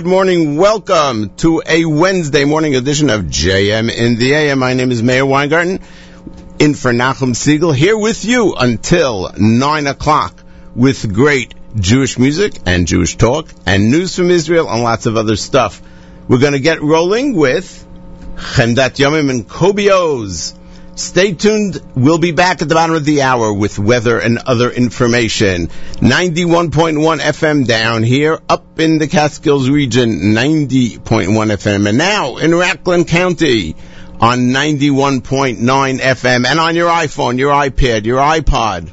Good morning. Welcome to a Wednesday morning edition of JM in the AM. My name is Meir Weingarten. In for Nachum Segal, Here with you until 9 o'clock with great Jewish music and Jewish talk, and news from Israel, and lots of other stuff. We're going to get rolling with Chemdat Yomim and Kobios. Stay tuned. We'll be back at the bottom of the hour with weather and other information. 91.1 FM down here, up in the Catskills region, 90.1 FM. And now in Rockland County on 91.9 FM and on your iPhone, your iPad, your iPod,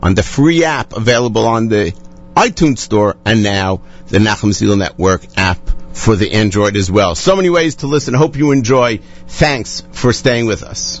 on the free app available on the iTunes Store and now the Nachum Segal Network app for the Android as well. So many ways to listen. Hope you enjoy. Thanks for staying with us.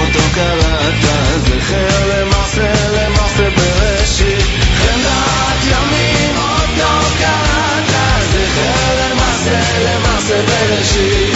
אותו קראת, זכר למעשה, למעשה בראשית. חמדת ימים, אותו קראת, זכר למעשה, למעשה בראשית.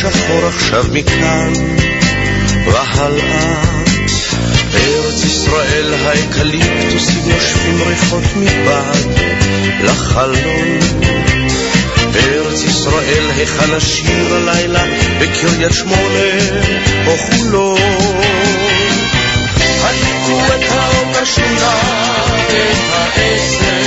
שחור עכשיו מכאן והלאה. האקליפטוסים נושפים ריחות מבעד לחלון. בארץ ישראל היכן השיר הלילה בקריית שמונה או חולון. הדליקו את האור בשונה, Christmas.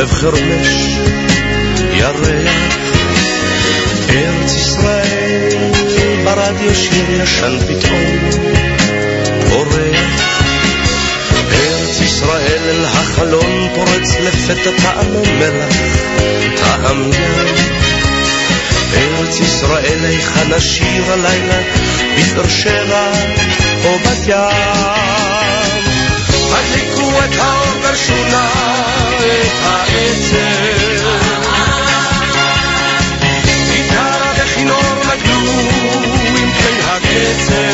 רוכב חרמש, ירח, ארץ ישראל, ברדיו שיר ישן פתאום, אורח, ארץ ישראל אל החלון פורץ לפתע טעם מלח, טעם ים. ארץ ישראל היכן השיר הלילה, בבאר שבע או בת ים. הדליקו את האור בשונה את העצב. גיטרה וכינור נגדו עם כלי הקצב.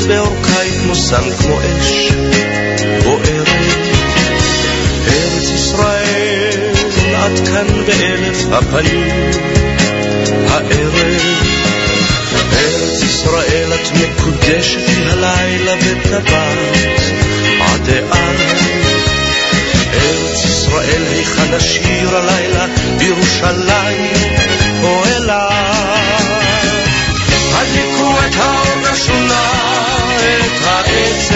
את בעורקיי כמו סם כמו אש בוערת. ארץ ישראל, את כאן באלף הפנים. הערב, ארץ ישראל, את מקודשת לי הלילה בטבעת עד אז. ארץ ישראל, היכן השיר הלילה בירושלים או אליי. הדליקו את האור השונה, את העצב.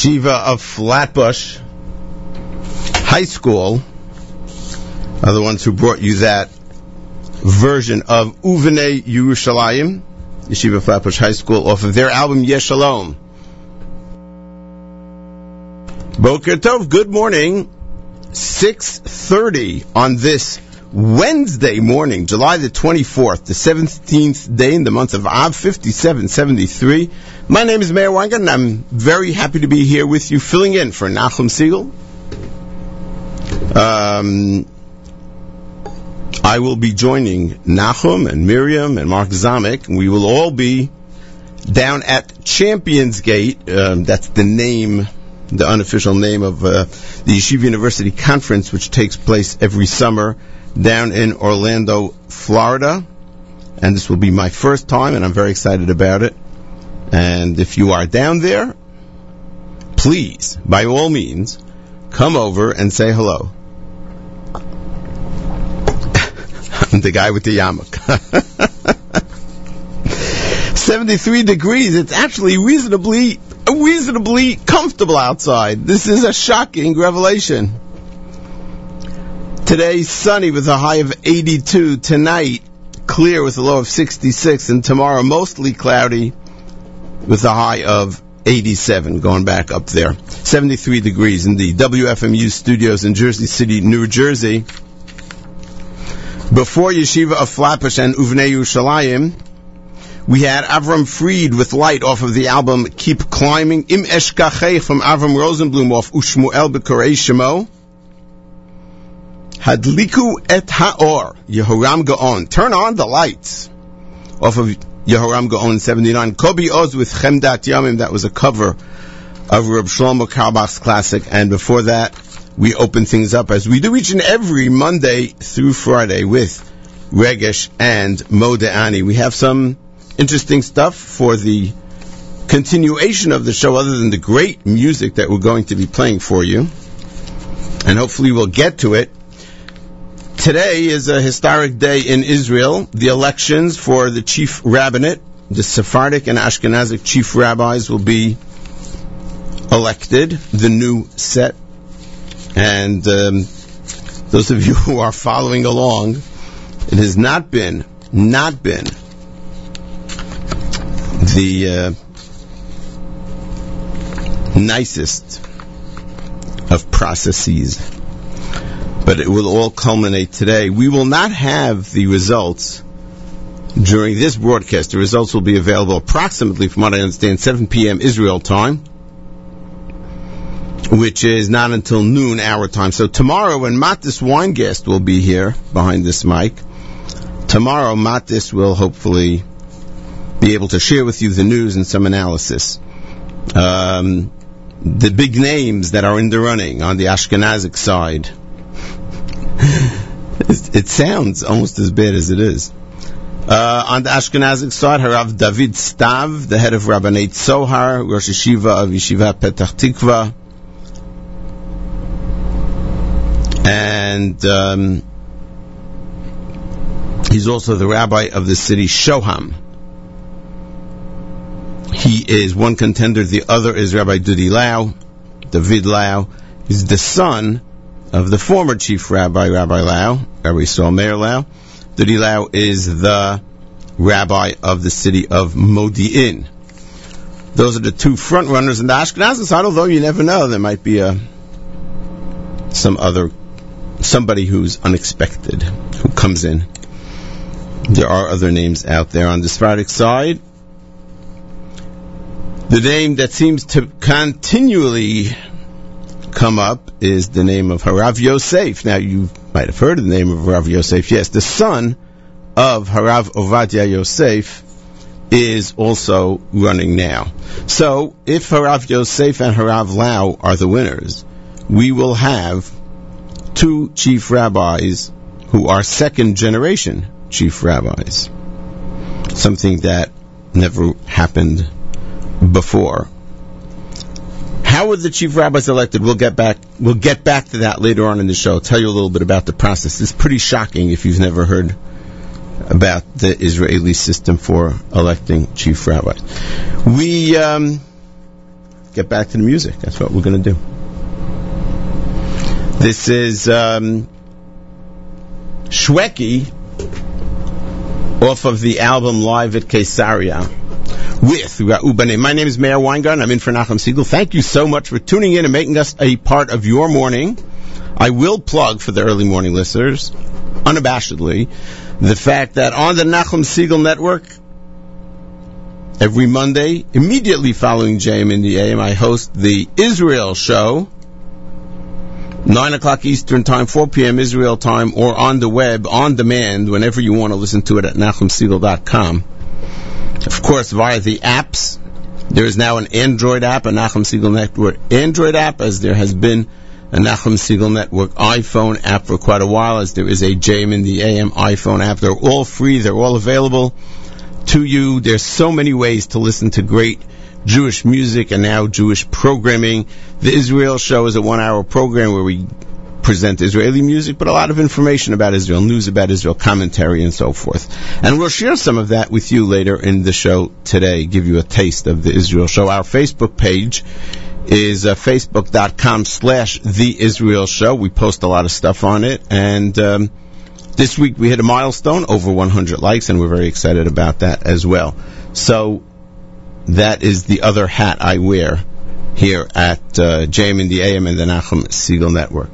Yeshiva of Flatbush High School are the ones who brought you that version of Uvene Yerushalayim, Yeshiva Flatbush High School, off of their album Yeshalom. Boker Tov, good morning. 6.30 on this Wednesday morning, July the 24th, the 17th day in the month of Av, 5773. My name is Meir Weingarten, and I'm very happy to be here with you, filling in for Nachum Segal. Um, I will be joining Nachum and Miriam and Mark Zamek, and we will all be down at Champions Gate. Um, that's the name, the unofficial name of uh, the Yeshiva University Conference, which takes place every summer down in Orlando, Florida. And this will be my first time, and I'm very excited about it. And if you are down there, please, by all means, come over and say hello. I'm the guy with the yarmulke. 73 degrees. It's actually reasonably, reasonably comfortable outside. This is a shocking revelation. Today, sunny with a high of 82. Tonight, clear with a low of 66. And tomorrow, mostly cloudy with a high of 87, going back up there. 73 degrees in the WFMU studios in Jersey City, New Jersey. Before Yeshiva of Flatbush and Uvnei Yerushalayim, we had Avram Fried with Light off of the album Keep Climbing, Im Eshkachei from Avram Rosenblum off Ushmuel Bekorei Shemo, Hadliku et Haor, Yehoram Gaon, Turn on the lights, off of Yehoram Gaon 79, Kobi Oz with Chemdat Yamim, that was a cover of Reb Shlomo Carlebach's classic, and before that, we open things up as we do each and every Monday through Friday with Regesh and Modeani. We have some interesting stuff for the continuation of the show other than the great music that we're going to be playing for you. And hopefully we'll get to it. Today is a historic day in Israel. The elections for the chief rabbinate, the Sephardic and Ashkenazic chief rabbis will be elected, the new set. And um, those of you who are following along, it has not been, not been the uh, nicest of processes, but it will all culminate today. We will not have the results during this broadcast. The results will be available approximately, from what I understand, 7 p.m. Israel time, which is not until noon our time. So tomorrow, when Matis Weingast will be here behind this mic, tomorrow Matis will hopefully be able to share with you the news and some analysis. Um, the big names that are in the running on the Ashkenazic side. It, sounds almost as bad as it is. Uh, on the Ashkenazic side, Harav David Stav, the head of Rabbanei Tzohar, Rosh Yeshiva of Yeshiva Petach Tikva, and um, he's also the rabbi of the city Shoham. He is one contender. The other is Rabbi Dudi Lau, David Lau. He's the son of the former chief rabbi, Rabbi Lau, Rabbi Saul Meir Lau. Dudi Lau is the rabbi of the city of Modi'in. Those are the two front runners in the Ashkenazi side, although you never know, there might be a, some other, somebody who's unexpected, who comes in. There are other names out there on the Sephardic side. The name that seems to continually come up is the name of Harav Yosef. Now, you might have heard of the name of Harav Yosef. Yes, the son of Harav Ovadia Yosef is also running now. So, if Harav Yosef and Harav Lau are the winners, we will have two chief rabbis who are second generation chief rabbis. Something that never happened before. How were the chief rabbis elected? We'll get back. We'll get back to that later on in the show. I'll tell you a little bit about the process. It's pretty shocking if you've never heard about the Israeli system for electing chief rabbis. We um, get back to the music. That's what we're going to do. This is um, Shweki off of the album Live at Caesarea with Ra'ubane. My name is Meir Weingarten. I'm in for Nachum Segal. Thank you so much for tuning in and making us a part of your morning. I will plug for the early morning listeners unabashedly the fact that on the Nachum Segal Network, every Monday, immediately following JM in the AM, I host the Israel Show, 9 o'clock Eastern Time, 4 p.m. Israel Time, or on the web, on demand, whenever you want to listen to it at NachumSegal.com. Of course, via the apps. There is now an Android app, a Nachum Segal Network Android app, as there has been a Nachum Segal Network iPhone app for quite a while, as there is a JM in the AM iPhone app. They're all free, they're all available to you. There's so many ways to listen to great Jewish music and now Jewish programming. The Israel Show is a one hour program where we present Israeli music, but a lot of information about Israel, news about Israel, commentary, and so forth. And we'll share some of that with you later in the show today, give you a taste of the Israel Show. Our Facebook page is uh, facebook.com slash The Israel Show. We post a lot of stuff on it, and um, this week we hit a milestone, over 100 likes, and we're very excited about that as well. So that is the other hat I wear here at uh, JM in the AM and the Nachum Segal Network.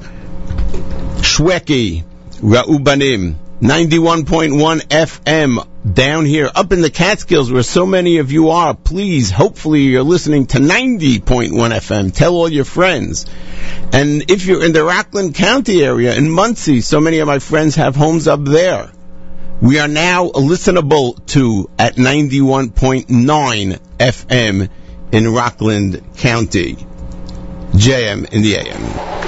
Shweki, Ra'ubanim, 91.1 FM down here up in the Catskills where so many of you are. Please, hopefully you're listening to 90.1 FM. Tell all your friends. And if you're in the Rockland County area in Monsey, so many of my friends have homes up there. We are now listenable to at 91.9 FM in Rockland County. JM in the AM.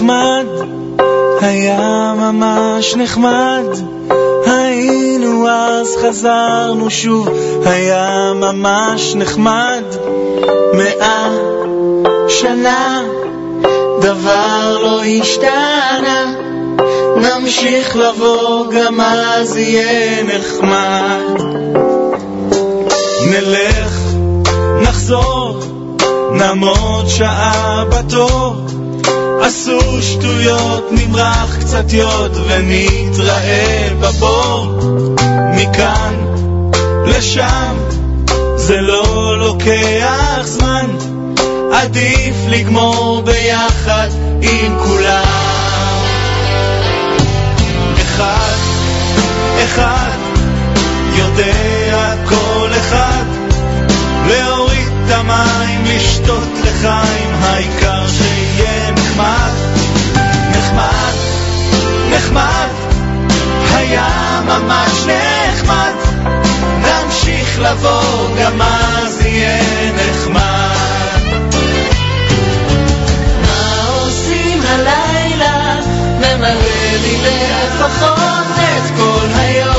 נחמד, היה ממש נחמד. היינו אז, חזרנו שוב, היה ממש נחמד. מאה שנה, דבר לא השתנה. נמשיך לבוא, גם אז יהיה נחמד. נלך, נחזור, נעמוד שעה בתור. עשו שטויות, נמרח קצת יוד ונתראה בבור. מכאן לשם, זה לא לוקח זמן, עדיף לגמור ביחד עם כולם. אחד, אחד, יודע המים, לשתות לחיים, העיקר שיהיה נחמד, נחמד, נחמד, היה ממש נחמד, נמשיך לבוא, גם אז יהיה נחמד. מה עושים הלילה? ממלא לי לפחות את כל היום.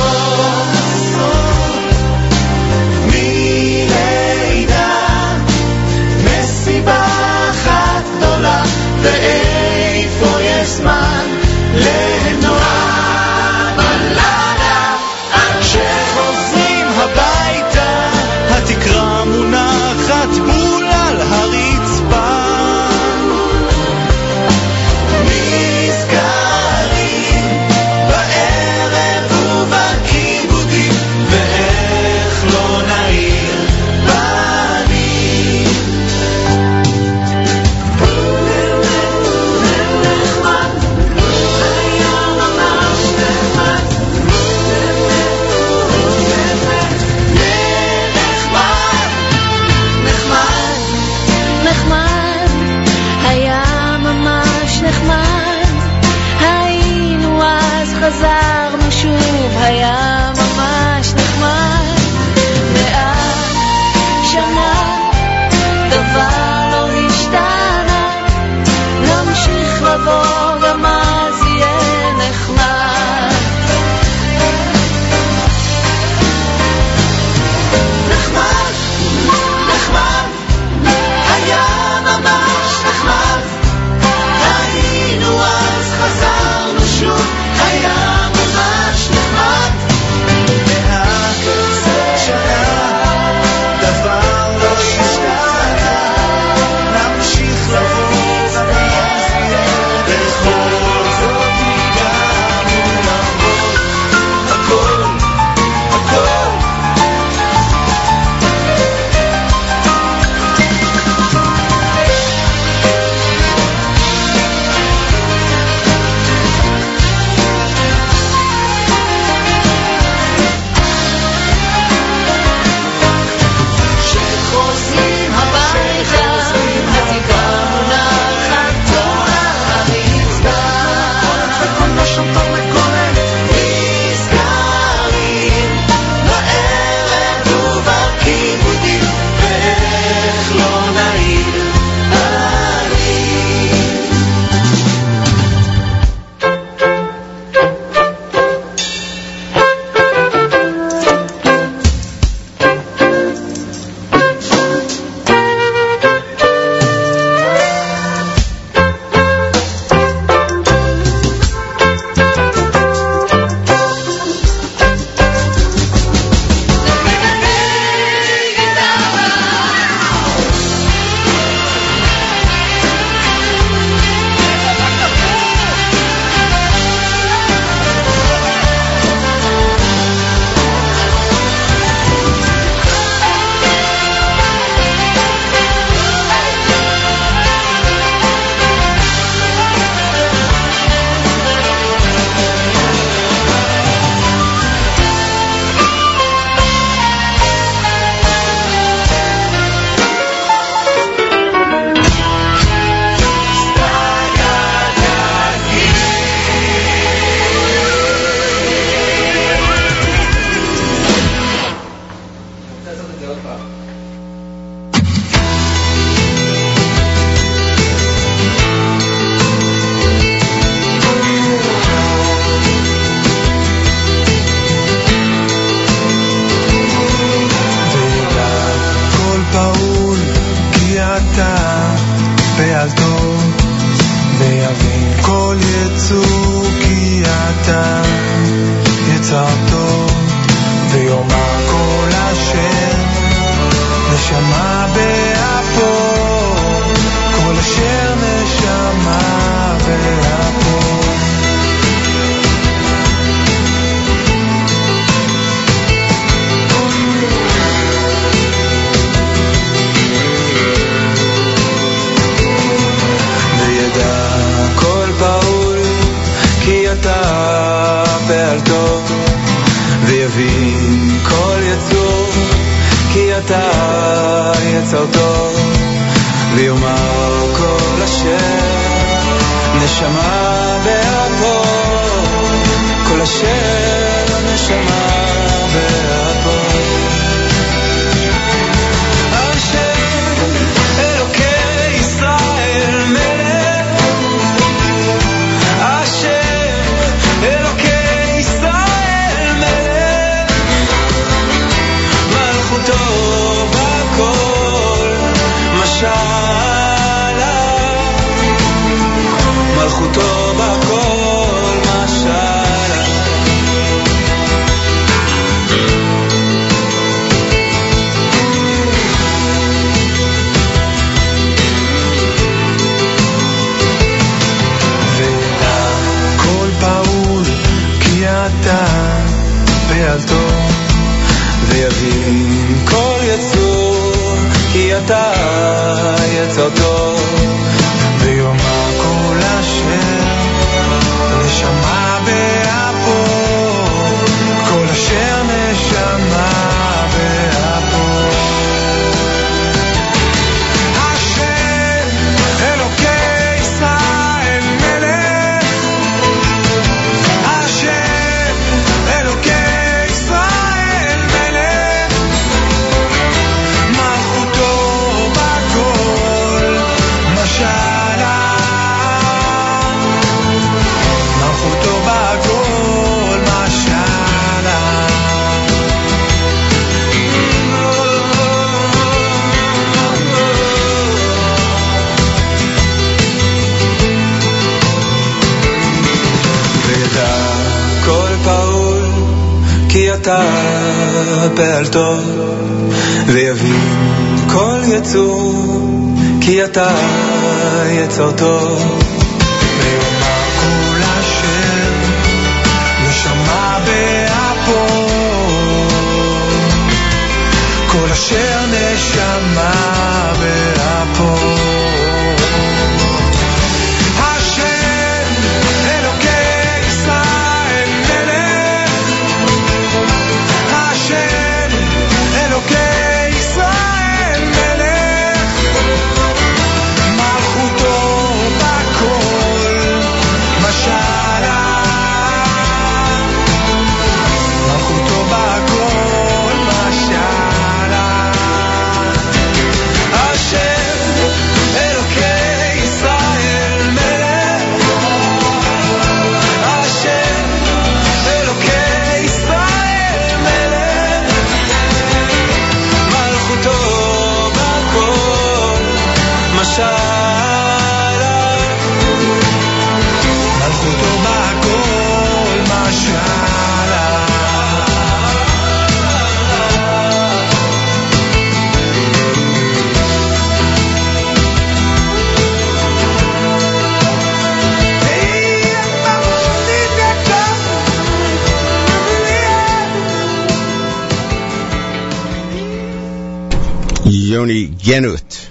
Genut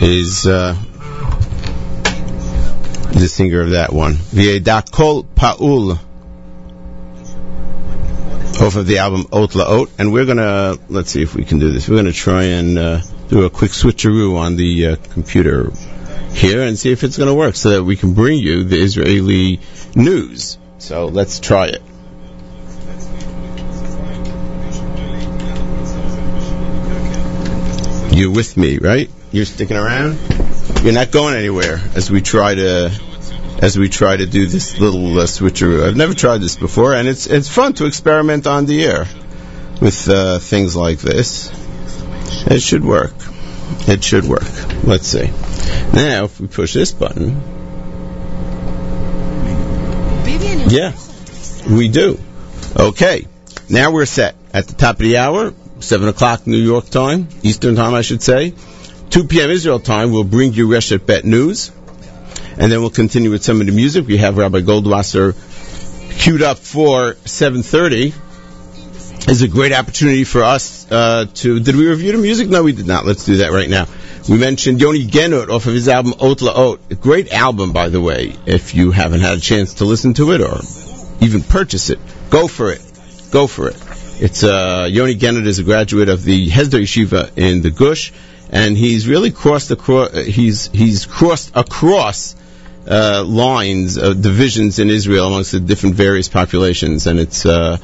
is uh, the singer of that one. V'yedakol Pa'ul off of the album Ot La'ot. And we're going to, let's see if we can do this. We're going to try and uh, do a quick switcheroo on the uh, computer here and see if it's going to work so that we can bring you the Israeli news. So let's try it. You're with me, right? You're sticking around. You're not going anywhere as we try to as we try to do this little uh, switcheroo. I've never tried this before, and it's it's fun to experiment on the air with uh, things like this. It should work. It should work. Let's see. Now, if we push this button, Yeah, we do. Okay, now we're set at the top of the hour, 7 o'clock New York time, Eastern time, I should say. 2 p.m. Israel time, we'll bring you Reshet Bet News. And then we'll continue with some of the music. We have Rabbi Goldwasser queued up for 7.30. It's a great opportunity for us uh, to... Did we review the music? No, we did not. Let's do that right now. We mentioned Yoni Genut off of his album Ot La'ot. A great album, by the way. If you haven't had a chance to listen to it or even purchase it, go for it. Go for it. It's uh, Yoni Genut is a graduate of the Hesder Yeshiva in the Gush, and he's really crossed across. He's he's crossed across uh, lines, of divisions in Israel amongst the different various populations, and it's uh,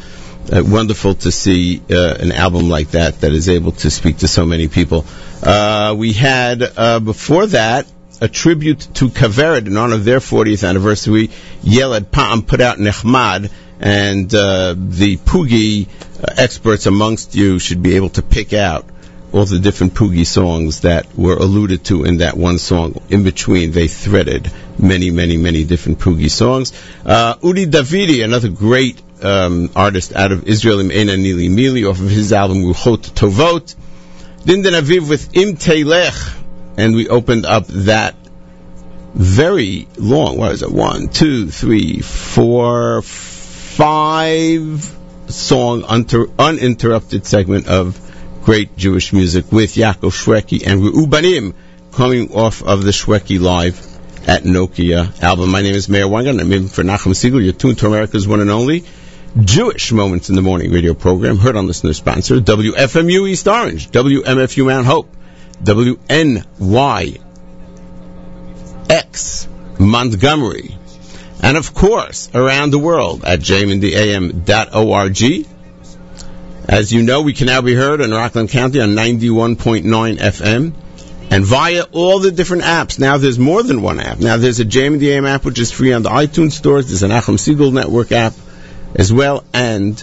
uh, wonderful to see uh, an album like that that is able to speak to so many people. Uh, we had uh, before that a tribute to Kaveret in honor of their 40th anniversary. Yeled Pam put out Nechmad, and uh, the uh, experts amongst you should be able to pick out all the different Pugi songs that were alluded to in that one song. In between, they threaded many, many, many different Pugi songs. Uh, Davidi, another great um, artist out of Israel, Ena Nili Mili, off of his album Ruchot Tovot. Linden Aviv with Im Teilech, and we opened up that very long, what is it, one, two, three, four, five song unter, uninterrupted segment of great Jewish music with Yaakov Shweki and Reubanim coming off of the Shweki Live at Nokia album. My name is Meir Weingarten. I'm in for Nachum Segal. You're tuned to America's one and only Jewish Moments in the Morning radio program, heard on listener sponsor, WFMU East Orange, WMFU Mount Hope, WNYX Montgomery, and of course, around the world at jmandam.org. As you know, we can now be heard in Rockland County on 91.9 FM and via all the different apps. Now there's more than one app. Now there's a JMDM app which is free on the iTunes stores. There's an Achim Segal Network app as well, and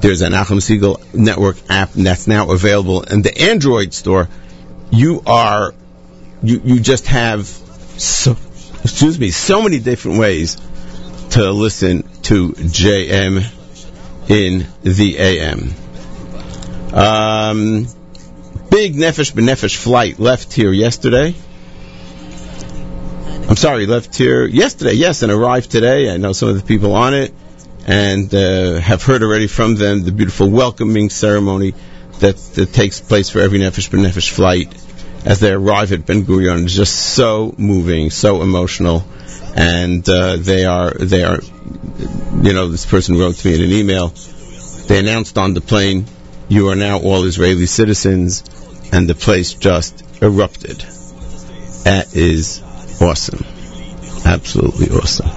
there's an Achim Segal Network app that's now available in the Android store. You are, you, you just have, so, excuse me, so many different ways to listen to JM in the AM. Um, big Nefesh B'Nefesh flight left here yesterday. I'm sorry, left here yesterday, yes, and arrived today. I know some of the people on it and uh, have heard already from them the beautiful welcoming ceremony that, that takes place for every Nefesh B'Nefesh flight as they arrive at Ben Gurion. It's just so moving, so emotional, and uh, they are they are, you know, this person wrote to me in an email. They announced on the plane, "You are now all Israeli citizens," and the place just erupted. That is awesome, absolutely awesome.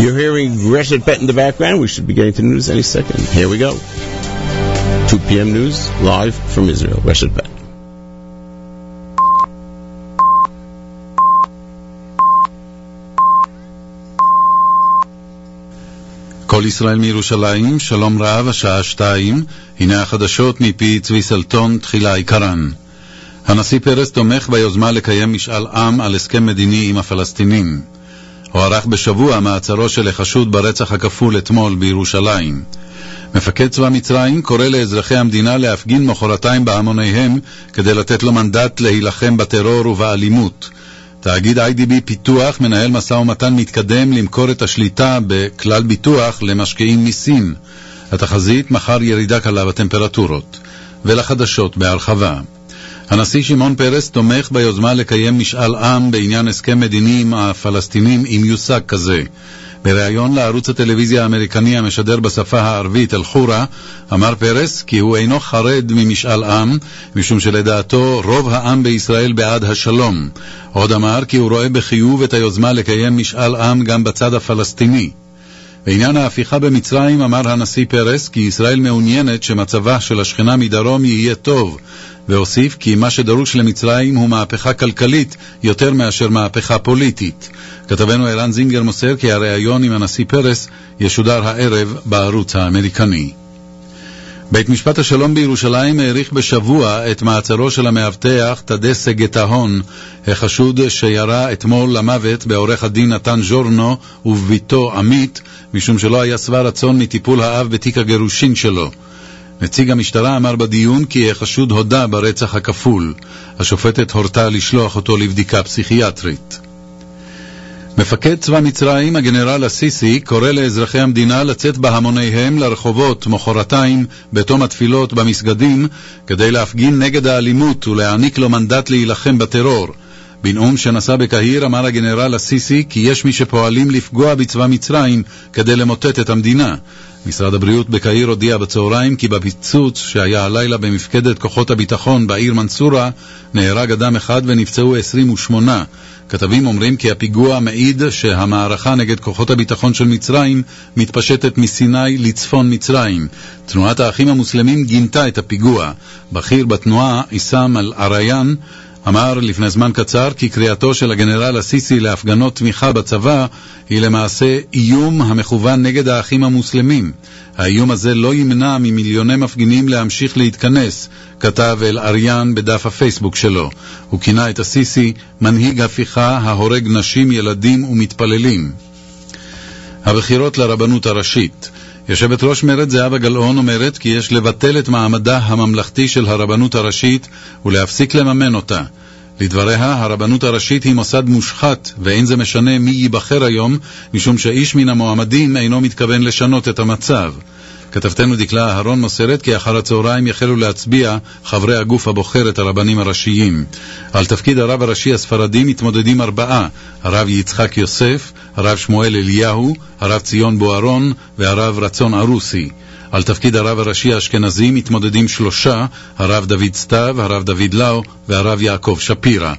You're hearing Reshet Bet in the background. We should be getting to news any second. Here we go. 2 p.m. news live from Israel. Reshet Bet. כל ישראל מירושלים, שלום רב, השעה שתיים, הנה החדשות מפי צבי סלטון, תחילה עיקרן. הנשיא פרס תומך ביוזמה לקיים משאל עם על הסכם מדיני עם הפלסטינים. הוארך בשבוע מעצרו של החשוד ברצח הכפול אתמול בירושלים. מפקד צבא מצרים קורא לאזרחי המדינה להפגין מחרתיים בהמוניהם כדי לתת לו מנדט להילחם בטרור ובאלימות. תאגיד איי-די-בי פיתוח מנהל משא ומתן מתקדם למכור את השליטה בכלל ביטוח למשקיעים מסין. התחזית מחר ירידה קלה בטמפרטורות. ולחדשות בהרחבה. הנשיא שמעון פרס תומך ביוזמה לקיים משאל עם בעניין הסכם מדיני עם הפלסטינים אם יושג כזה. בריאיון לערוץ הטלוויזיה האמריקני המשדר בשפה הערבית אל-חורה, אמר פרס כי הוא אינו חרד ממשאל עם, משום שלדעתו רוב העם בישראל בעד השלום. עוד אמר כי הוא רואה בחיוב את היוזמה לקיים משאל עם גם בצד הפלסטיני. בעניין ההפיכה במצרים אמר הנשיא פרס כי ישראל מעוניינת שמצבה של השכנה מדרום יהיה טוב, והוסיף כי מה שדרוש למצרים הוא מהפכה כלכלית יותר מאשר מהפכה פוליטית. כתבנו ערן זינגר מוסר כי הריאיון עם הנשיא פרס ישודר הערב בערוץ האמריקני. בית משפט השלום בירושלים האריך בשבוע את מעצרו של המאבטח תדסה גטהון, החשוד שירה אתמול למוות בעורך הדין נתן ז'ורנו ובביתו עמית, משום שלא היה שבע רצון מטיפול האב בתיק הגירושין שלו. נציג המשטרה אמר בדיון כי החשוד הודה ברצח הכפול. השופטת הורתה לשלוח אותו לבדיקה פסיכיאטרית. מפקד צבא מצרים, הגנרל א-סיסי, קורא לאזרחי המדינה לצאת בהמוניהם לרחובות מחרתיים בתום התפילות במסגדים כדי להפגין נגד האלימות ולהעניק לו מנדט להילחם בטרור. בנאום שנשא בקהיר אמר הגנרל א-סיסי כי יש מי שפועלים לפגוע בצבא מצרים כדי למוטט את המדינה. משרד הבריאות בקהיר הודיע בצהריים כי בפיצוץ שהיה הלילה במפקדת כוחות הביטחון בעיר מנסורה נהרג אדם אחד ונפצעו 28. כתבים אומרים כי הפיגוע מעיד שהמערכה נגד כוחות הביטחון של מצרים מתפשטת מסיני לצפון מצרים. תנועת האחים המוסלמים גינתה את הפיגוע. בכיר בתנועה, עיסאם אל-עריין, אמר לפני זמן קצר כי קריאתו של הגנרל א-סיסי להפגנות תמיכה בצבא היא למעשה איום המכוון נגד האחים המוסלמים. האיום הזה לא ימנע ממיליוני מפגינים להמשיך להתכנס, כתב אל-אריאן בדף הפייסבוק שלו. הוא כינה את א-סיסי מנהיג הפיכה ההורג נשים, ילדים ומתפללים. הבחירות לרבנות הראשית יושבת ראש מרצ זהבה גלאון אומרת כי יש לבטל את מעמדה הממלכתי של הרבנות הראשית ולהפסיק לממן אותה. לדבריה, הרבנות הראשית היא מוסד מושחת, ואין זה משנה מי ייבחר היום, משום שאיש מן המועמדים אינו מתכוון לשנות את המצב. כתבתנו דקלה אהרון מוסרת כי אחר הצהריים יחלו להצביע חברי הגוף הבוחר את הרבנים הראשיים. על תפקיד הרב הראשי הספרדי מתמודדים ארבעה, הרב יצחק יוסף, הרב שמואל אליהו, הרב ציון בוארון והרב רצון ערוסי. על תפקיד הרב הראשי האשכנזי מתמודדים שלושה, הרב דוד סתיו, הרב דוד לאו והרב יעקב שפירא.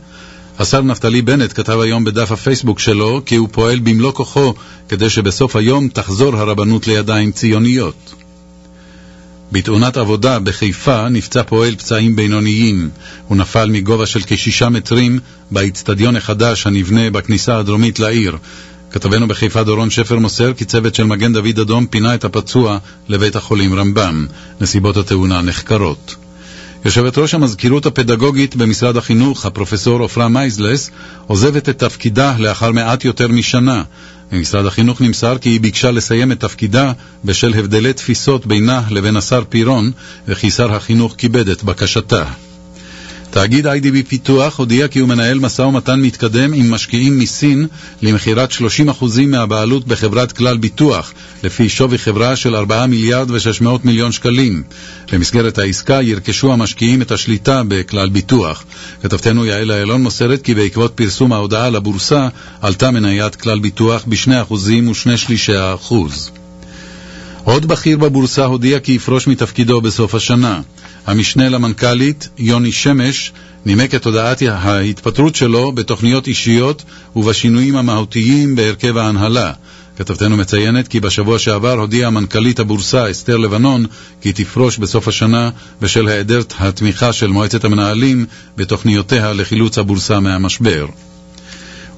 השר נפתלי בנט כתב היום בדף הפייסבוק שלו כי הוא פועל במלוא כוחו כדי שבסוף היום תחזור הרבנות לידיים ציוניות. בתאונת עבודה בחיפה נפצע פועל פצעים בינוניים. הוא נפל מגובה של כשישה מטרים באיצטדיון החדש הנבנה בכניסה הדרומית לעיר. כתבנו בחיפה דורון שפר מוסר כי צוות של מגן דוד אדום פינה את הפצוע לבית החולים רמב"ם. נסיבות התאונה נחקרות. יושבת ראש המזכירות הפדגוגית במשרד החינוך, הפרופסור עפרה מייזלס, עוזבת את תפקידה לאחר מעט יותר משנה. ממשרד החינוך נמסר כי היא ביקשה לסיים את תפקידה בשל הבדלי תפיסות בינה לבין השר פירון, וכי שר החינוך כיבד את בקשתה. תאגיד איי.די.בי פיתוח הודיע כי הוא מנהל משא ומתן מתקדם עם משקיעים מסין למכירת 30% מהבעלות בחברת כלל ביטוח, לפי שווי חברה של 4 מיליארד ו-600 מיליון שקלים. במסגרת העסקה ירכשו המשקיעים את השליטה בכלל ביטוח. כתבתנו יעל איילון מוסרת כי בעקבות פרסום ההודעה לבורסה עלתה מניית כלל ביטוח ב-2% ו-2 שלישי האחוז. עוד בכיר בבורסה הודיע כי יפרוש מתפקידו בסוף השנה. המשנה למנכ"לית, יוני שמש, נימק את הודעת ההתפטרות שלו בתוכניות אישיות ובשינויים המהותיים בהרכב ההנהלה. כתבתנו מציינת כי בשבוע שעבר הודיעה מנכ"לית הבורסה אסתר לבנון כי תפרוש בסוף השנה בשל היעדר התמיכה של מועצת המנהלים בתוכניותיה לחילוץ הבורסה מהמשבר.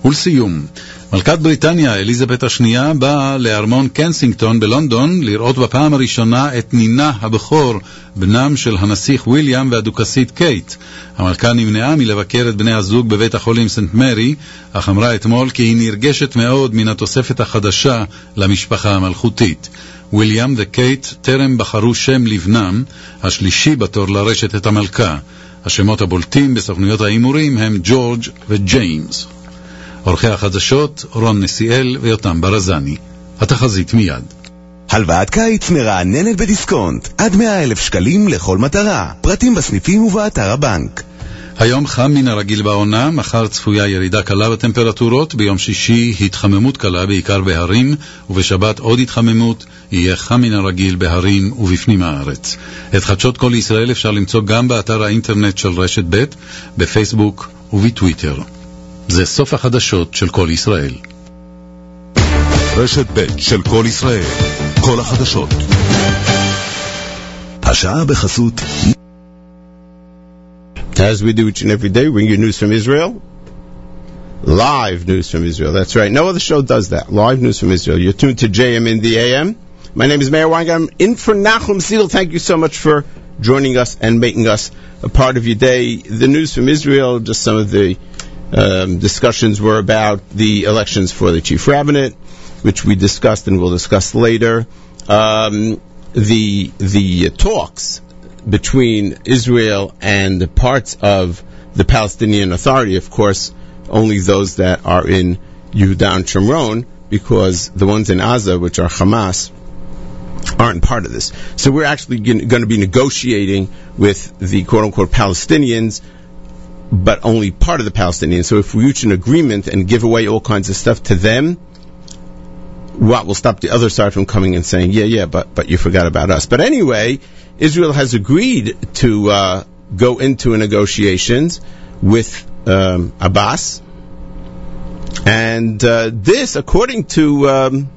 ולסיום, מלכת בריטניה, אליזבת השנייה, באה לארמון קנסינגטון בלונדון לראות בפעם הראשונה את נינה הבכור, בנם של הנסיך ויליאם והדוכסית קייט. המלכה נמנעה מלבקר את בני הזוג בבית החולים סנט מרי, אך אמרה אתמול כי היא נרגשת מאוד מן התוספת החדשה למשפחה המלכותית. ויליאם וקייט טרם בחרו שם לבנם, השלישי בתור לרשת את המלכה. השמות הבולטים בסוכנויות ההימורים הם ג'ורג' וג'יימס. עורכי החדשות, רון נסיאל ויותם ברזני. התחזית מיד. הלוואת קיץ מרעננת בדיסקונט, עד 100 אלף שקלים לכל מטרה. פרטים בסניפים ובאתר הבנק. היום חם מן הרגיל בעונה, מחר צפויה ירידה קלה בטמפרטורות, ביום שישי התחממות קלה בעיקר בהרים, ובשבת עוד התחממות, יהיה חם מן הרגיל בהרים ובפנים הארץ. את חדשות כל ישראל אפשר למצוא גם באתר האינטרנט של רשת ב', בפייסבוק ובטוויטר. זה סוף החדשות של כל ישראל. רשת ב' של כל ישראל, כל החדשות. השעה בחסות... As we do each and every day, bring you news from Israel. Live news from Israel. That's right. No other show does that. Live news from Israel. You're tuned to JM in the AM. My name is Meir Weingarten. I'm in for Nachum Segal. Thank you so much for joining us and making us a part of your day. The news from Israel, just some of the um, discussions were about the elections for the chief rabbinate, which we discussed and we'll discuss later. Um, the the talks between Israel and parts of the Palestinian Authority, of course, only those that are in Yehuda and because the ones in Gaza, which are Hamas, aren't part of this. So we're actually going to be negotiating with the quote unquote Palestinians, but only part of the Palestinians. So if we reach an agreement and give away all kinds of stuff to them, what will stop the other side from coming and saying, yeah, yeah, but, but you forgot about us. But anyway, Israel has agreed to uh, go into negotiations with um, Abbas. And uh, this, according to um,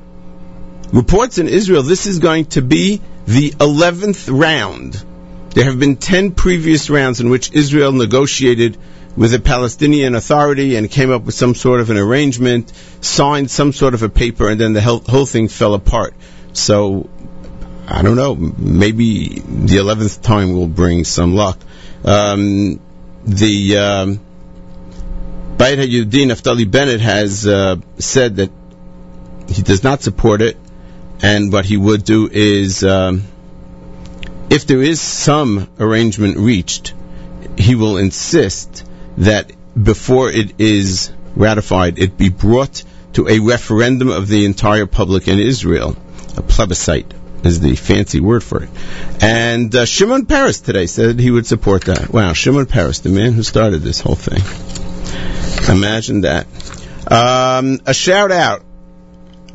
reports in Israel, this is going to be the 11th round. There have been 10 previous rounds in which Israel negotiated with the Palestinian Authority and came up with some sort of an arrangement, signed some sort of a paper, and then the whole, thing fell apart. So, I don't know, maybe the 11th time will bring some luck. Um, the um, Bayit HaYehudi, Naftali Bennett, has uh, said that he does not support it, and what he would do is, um, if there is some arrangement reached, he will insist that before it is ratified, it be brought to a referendum of the entire public in Israel. A plebiscite is the fancy word for it. And uh, Shimon Peres today said he would support that. Wow, Shimon Peres, the man who started this whole thing. Imagine that. Um, a shout out,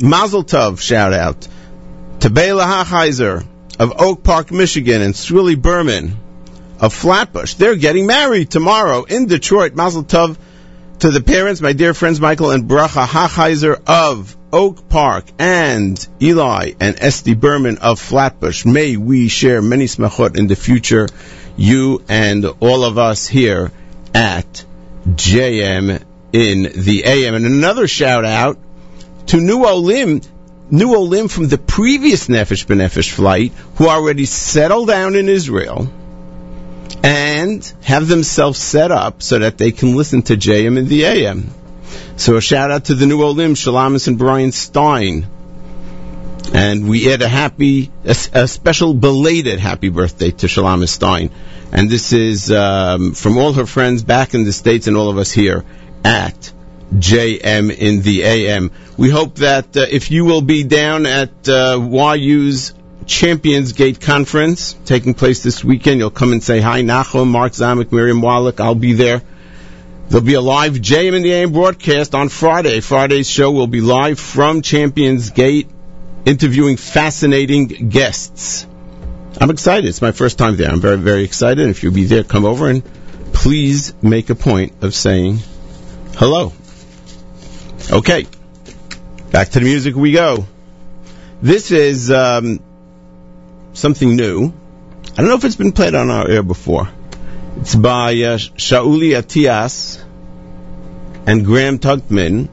Mazel Tov shout out to Bela Hachheiser of Oak Park, Michigan, and Swilly Berman of Flatbush. They're getting married tomorrow in Detroit. Mazel Tov to the parents, my dear friends Michael and Bracha Hachheiser of Oak Park and Eli and Esty Berman of Flatbush. May we share many smachot in the future, you and all of us here at JM in the AM. And another shout out to New Olim, New Olim from the previous Nefesh B'Nefesh flight, who already settled down in Israel and have themselves set up so that they can listen to JM and the AM. So a shout out to the New Olim, Shalamis and Brian Stein. And we add a happy, a, a special belated happy birthday to Shalamis Stein. And this is um, from all her friends back in the States and all of us here at JM in the AM. We hope that uh, if you will be down at uh, YU's Champions Gate Conference taking place this weekend, you'll come and say hi. Nachum, Mark Zamek, Miriam Wallach, I'll be there. There'll be a live JM in the AM broadcast on Friday. Friday's show will be live from Champions Gate, interviewing fascinating guests. I'm excited. It's my first time there. I'm very, very excited. If you'll be there, come over and please make a point of saying hello. Okay. Back to the music we go. This is um, something new. I don't know if it's been played on our air before. It's by uh, Shauli Atias and Graham Tuckman,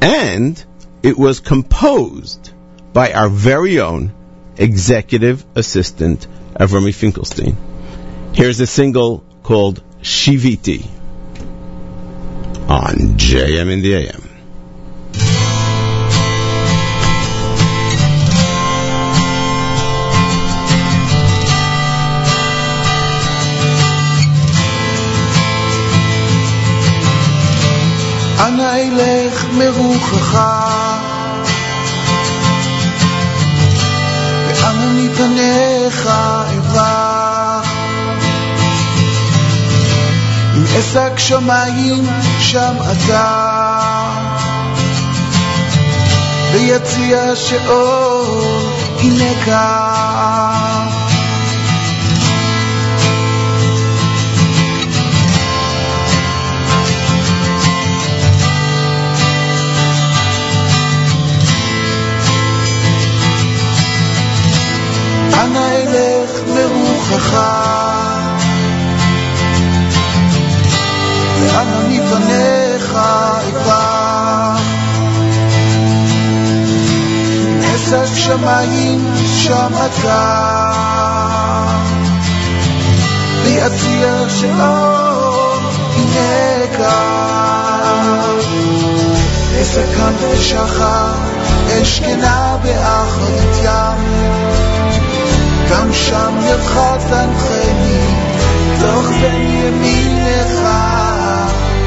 and it was composed by our very own executive assistant, Avrami Finkelstein. Here's a single called Shiviti on JM in the AM. אנא אלך מרוחך. ואנה מפניך אברח אם אשק שמיים שם אתה. ויציע שאול הנה כך אנא אלך ברוחך. ואנא מפניך אברח. עסק שמיים שם אתה. ביציע של אור הנה כאן. עסק כאן ושחר, אשכנה באחרית ים. גם שם ידך תנחני, תוך בין ימינך,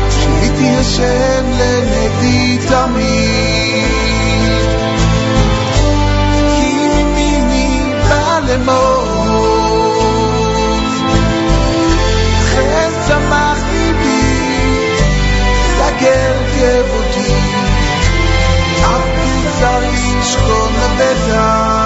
שהיא תיישן לנדי תמיד. כי מימיני בא למות, חן צמח ליבי, סגר כאבותי, אף פיצה ישכון לבטח.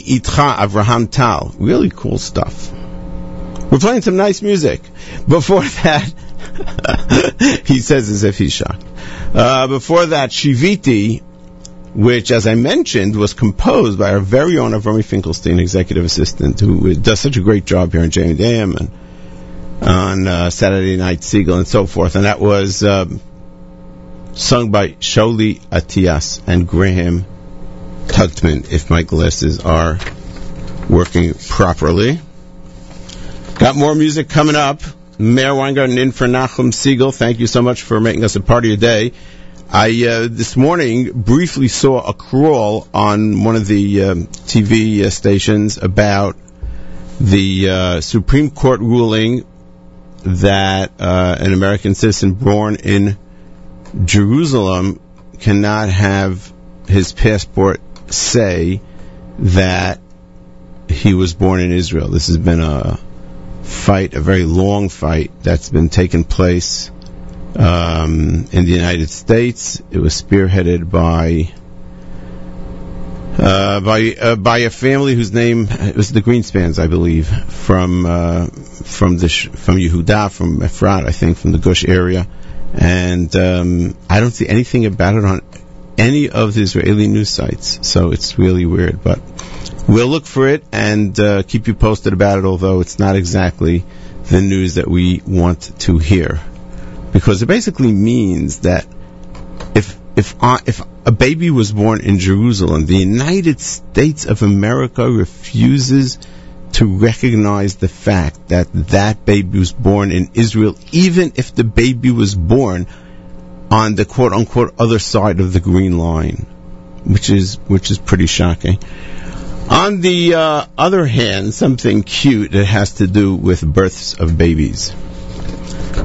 Ani Itcha Avraham Tal. Really cool stuff. We're playing some nice music. Before that, he says as if he's shocked. Uh, before that, Shiviti, which, as I mentioned, was composed by our very own Avrami Finkelstein, executive assistant, who does such a great job here in JMDM and on uh, Saturday Night Segal and so forth. And that was um, sung by Shauli Atias and Graham Tugtman, if my glasses are working properly. Got more music coming up. Meir Weingarten in for Nachum Segal. Thank you so much for making us a part of your day. I uh, this morning briefly saw a crawl on one of the um, TV uh, stations about the uh, Supreme Court ruling that uh, an American citizen born in Jerusalem cannot have his passport say that he was born in Israel. This has been a fight, a very long fight that's been taking place um, in the United States. It was spearheaded by uh, by uh, by a family whose name was the Greenspans, I believe, from uh, from the from Yehuda, from Efrat, I think, from the Gush area, and um, I don't see anything about it on any of the Israeli news sites. So it's really weird, but we'll look for it and uh, keep you posted about it. Although it's not exactly the news that we want to hear, because it basically means that if if uh, if a baby was born in Jerusalem, the United States of America refuses to recognize the fact that that baby was born in Israel, even if the baby was born on the quote unquote other side of the green line, which is which is pretty shocking. On the uh, other hand, something cute that has to do with births of babies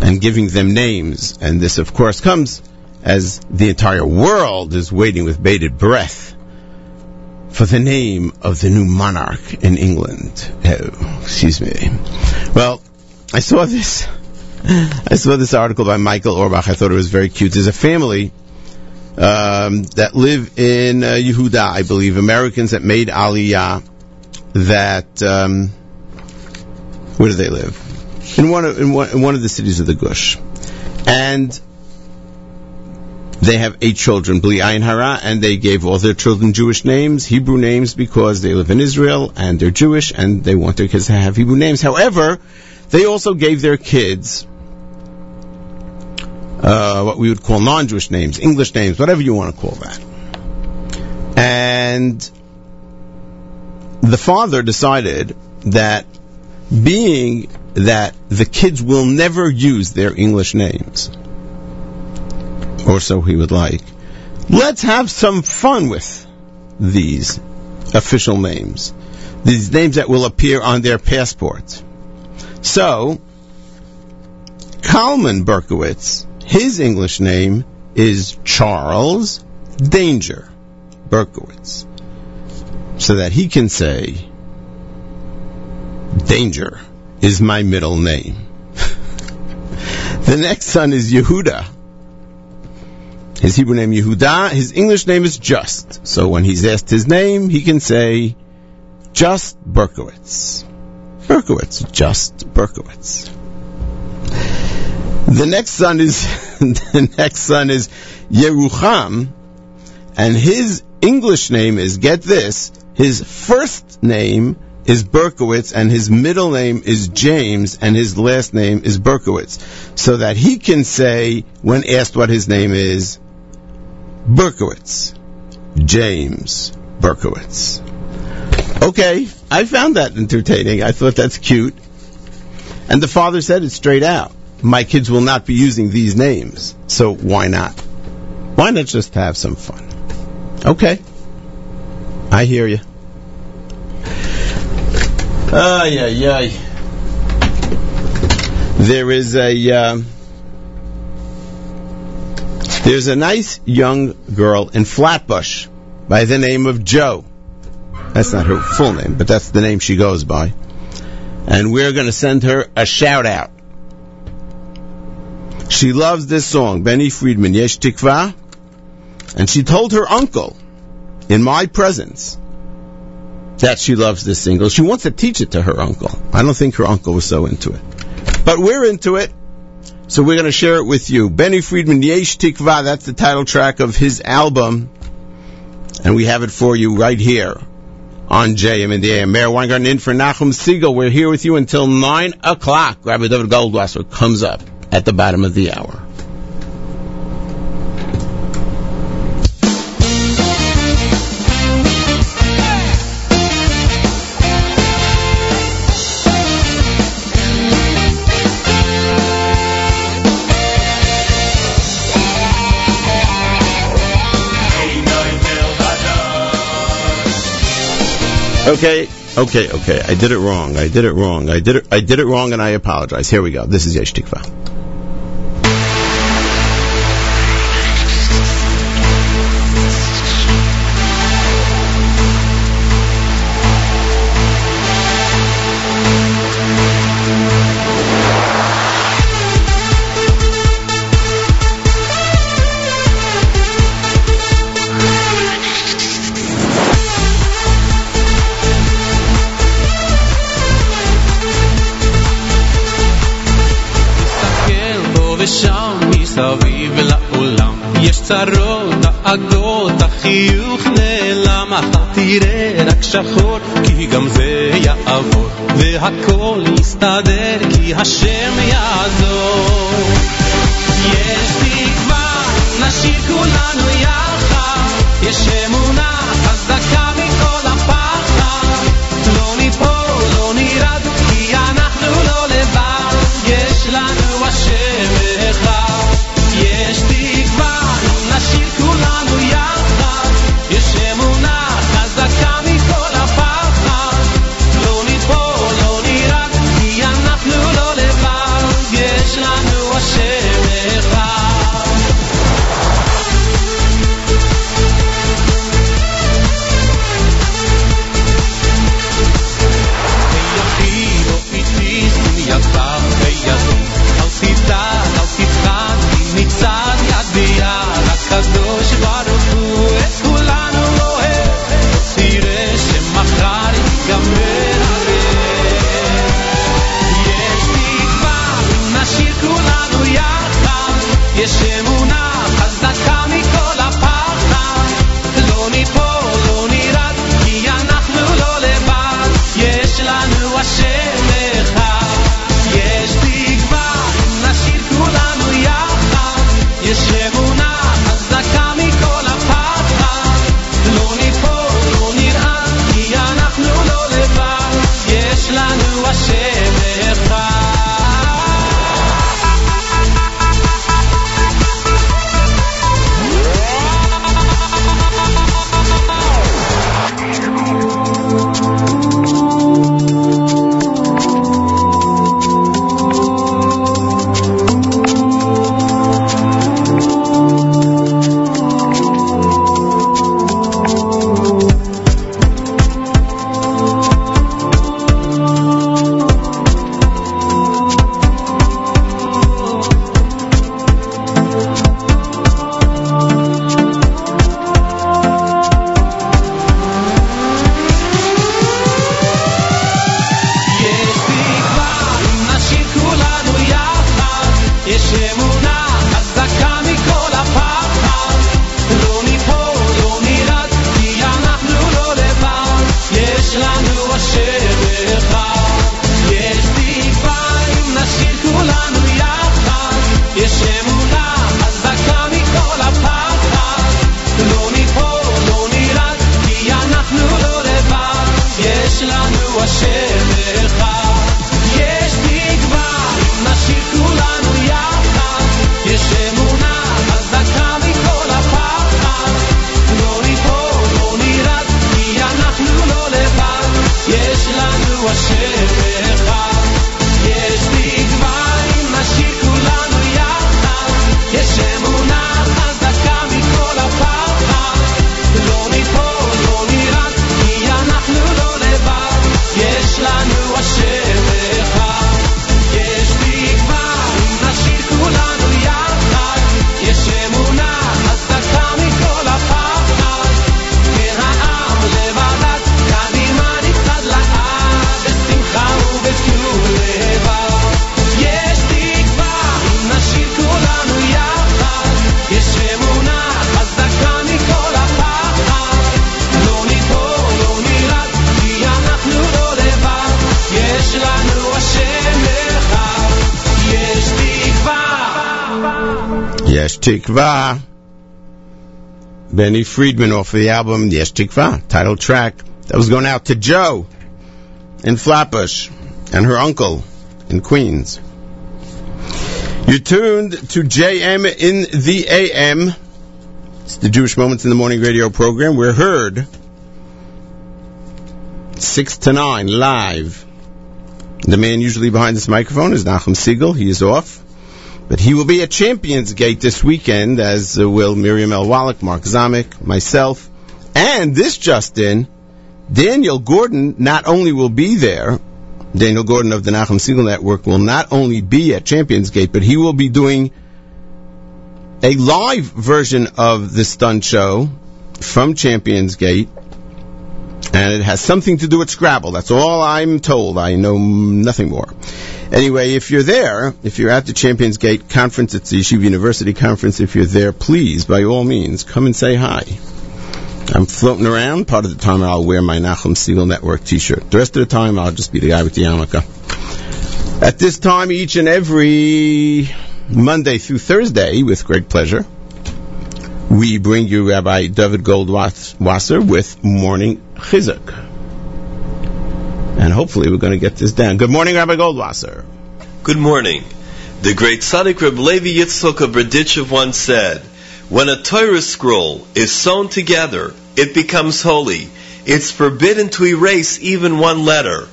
and giving them names, and this of course comes as the entire world is waiting with bated breath for the name of the new monarch in England. Oh, excuse me. Well, I saw this. I saw this article by Michael Orbach. I thought it was very cute. There's a family um, that live in uh, Yehuda, I believe, Americans that made Aliyah. That um, where do they live? In one of in one, in one of the cities of the Gush, and they have eight children, Bli Ayin Hara, and they gave all their children Jewish names, Hebrew names, because they live in Israel and they're Jewish and they want their kids to have Hebrew names. However, they also gave their kids uh, what we would call non-Jewish names, English names, whatever you want to call that. And the father decided that being that the kids will never use their English names, or so he would like, let's have some fun with these official names, these names that will appear on their passports. So, Kalman Berkowitz, his English name is Charles Danger Berkowitz, so that he can say, Danger is my middle name. the next son is Yehuda. His Hebrew name Yehuda. His English name is Just. So when he's asked his name, he can say Just Berkowitz. Berkowitz, Just Berkowitz. The next son is the next son is Yerucham, and his English name is get this. His first name is Berkowitz, and his middle name is James, and his last name is Berkowitz, so that he can say when asked what his name is, Berkowitz, James Berkowitz. Okay, I found that entertaining. I thought that's cute. And the father said it straight out. My kids will not be using these names, so why not? Why not just have some fun? Okay. I hear you. Ay, ay, ay. There is a, uh, there's a nice young girl in Flatbush, by the name of Joe. That's not her full name, but that's the name she goes by. And we're going to send her a shout out. She loves this song, Benny Friedman, Yesh Tikva. And she told her uncle, in my presence, that she loves this single. She wants to teach it to her uncle. I don't think her uncle was so into it. But we're into it, so we're going to share it with you. Benny Friedman, Yesh Tikva, that's the title track of his album. And we have it for you right here on JM in the AM. Meir Weingarten in for Nachum Segal. We're here with you until 9 o'clock. Rabbi David Goldwasser comes up at the bottom of the hour. Okay, okay, okay. I did it wrong. I did it wrong. I did it. I did it wrong, and I apologize. Here we go. This is Yesh Tikva. צרות, דאגות, החיוך נעלם. אתה תראה רק שחור כי גם זה יעבור. והכל יסתדר כי השם יעזור. יש תקווה, נשאיר כולנו יחד. יש אמונה Tikva. Benny Friedman off of the album Yesh Tikva, title track. That was going out to Joe in Flatbush and her uncle in Queens. You're tuned to JM in the AM. It's the Jewish Moments in the Morning radio program. We're heard 6 to 9 live. The man usually behind this microphone is Nachum Segal. He is off. But he will be at Champions Gate this weekend, as will Miriam L. Wallach, Mark Zamek, myself, and this just in, Daniel Gordon not only will be there, Daniel Gordon of the Nachum Segal Network will not only be at Champions Gate, but he will be doing a live version of the stunt show from Champions Gate, and it has something to do with Scrabble. That's all I'm told. I know nothing more. Anyway, if you're there, if you're at the Champions Gate conference, it's the Yeshiva University conference, if you're there, please, by all means, come and say hi. I'm floating around. Part of the time I'll wear my Nachum Segal Network t-shirt. The rest of the time I'll just be the guy with the yarmulke. At this time, each and every Monday through Thursday, with great pleasure, we bring you Rabbi David Goldwasser with Morning Chizuk. And hopefully we're going to get this down. Good morning, Rabbi Goldwasser. Good morning. The great Tzaddik Reb Levi Yitzchok of Berdichev once said, when a Torah scroll is sewn together, it becomes holy. It's forbidden to erase even one letter.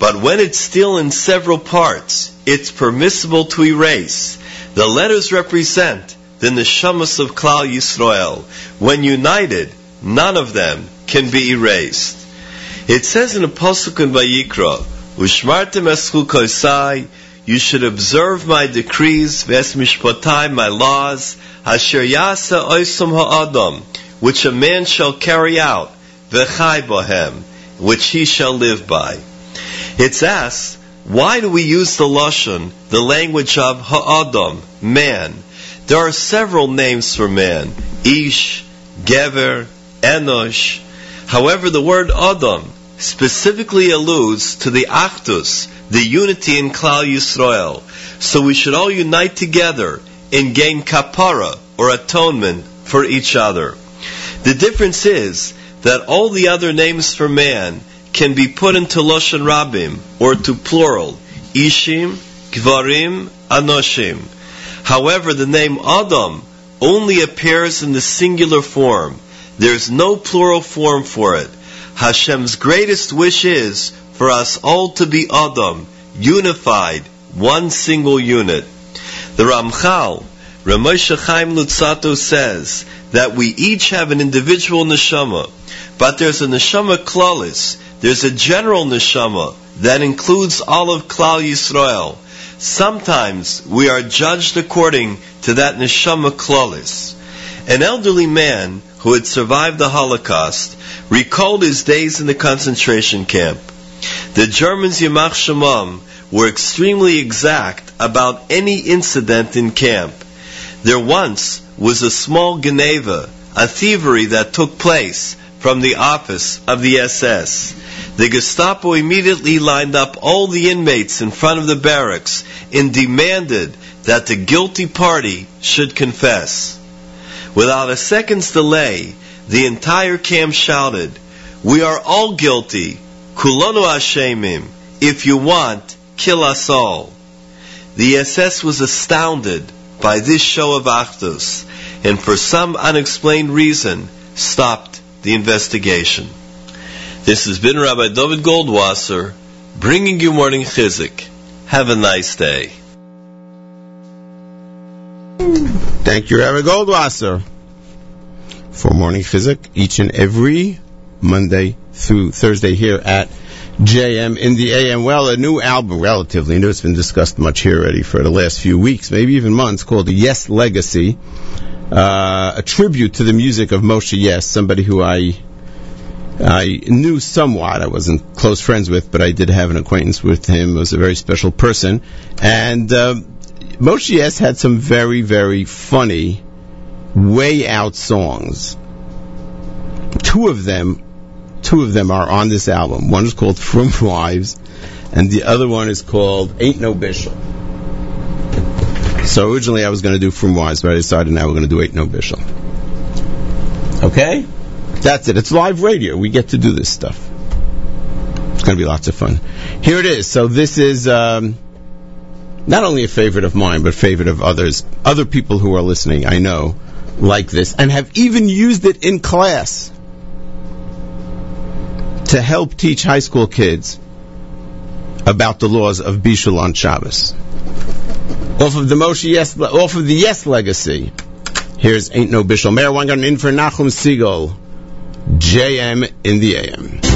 But when it's still in several parts, it's permissible to erase. The letters represent then the neshamas of Klal Yisrael. When united, none of them can be erased. It says in a pasuk in Vayikra, "Ushmartem eschukosai." You should observe my decrees, ves my laws, asher yasa oisum ha'adam, which a man shall carry out, v'chai bohem, which he shall live by. It's asked, why do we use the lashon, the language of ha'adam, man? There are several names for man: ish, gever, enosh. However, the word adam specifically alludes to the achdus, the unity in Klal Yisrael. So we should all unite together and gain kapara, or atonement, for each other. The difference is that all the other names for man can be put into Loshan Rabim, or to plural, Ishim, Gvarim, Anoshim. However, the name Adam only appears in the singular form. There's no plural form for it. Hashem's greatest wish is for us all to be Adam, unified, one single unit. The Ramchal, Ramosha Chaim Luzzatto says that we each have an individual neshama, but there's a neshama klalis, there's a general neshama that includes all of Klal Yisrael. Sometimes we are judged according to that neshama klalis. An elderly man who had survived the Holocaust recalled his days in the concentration camp. The Germans Yamach Shemam were extremely exact about any incident in camp. There once was a small geneivah, a thievery that took place from the office of the SS. The Gestapo immediately lined up all the inmates in front of the barracks and demanded that the guilty party should confess. Without a second's delay, the entire camp shouted, We are all guilty. Kulonu Hashemim. If you want, kill us all. The SS was astounded by this show of Achdus, and for some unexplained reason, stopped the investigation. This has been Rabbi David Goldwasser, bringing you morning chizuk. Have a nice day. Thank you, Rabbi Goldwasser, for morning chizuk each and every Monday through Thursday here at JM in the AM. Well, a new album, relatively new. It's been discussed much here already for the last few weeks, maybe even months, called Yess Legacy. Uh, a tribute to the music of Moshe Yess, somebody who I I knew somewhat. I wasn't close friends with, but I did have an acquaintance with him. He was a very special person. And uh, Moshe Yess had some very, very funny, way out songs. Two of them, two of them are on this album. One is called From Wives, and the other one is called Ain't No Bishul. So originally I was going to do From Wives, but I decided now we're going to do Ain't No Bishul. Okay? That's it. It's live radio. We get to do this stuff. It's going to be lots of fun. Here it is. So this is. Um, not only a favorite of mine, but favorite of others, other people who are listening, I know, like this, and have even used it in class to help teach high school kids about the laws of Bishul on Shabbos. Off of the Moshe Yess, off of the Yess legacy, here's Ain't No Bishul. Meir Weingarten in for Nachum Segal, JM in the AM.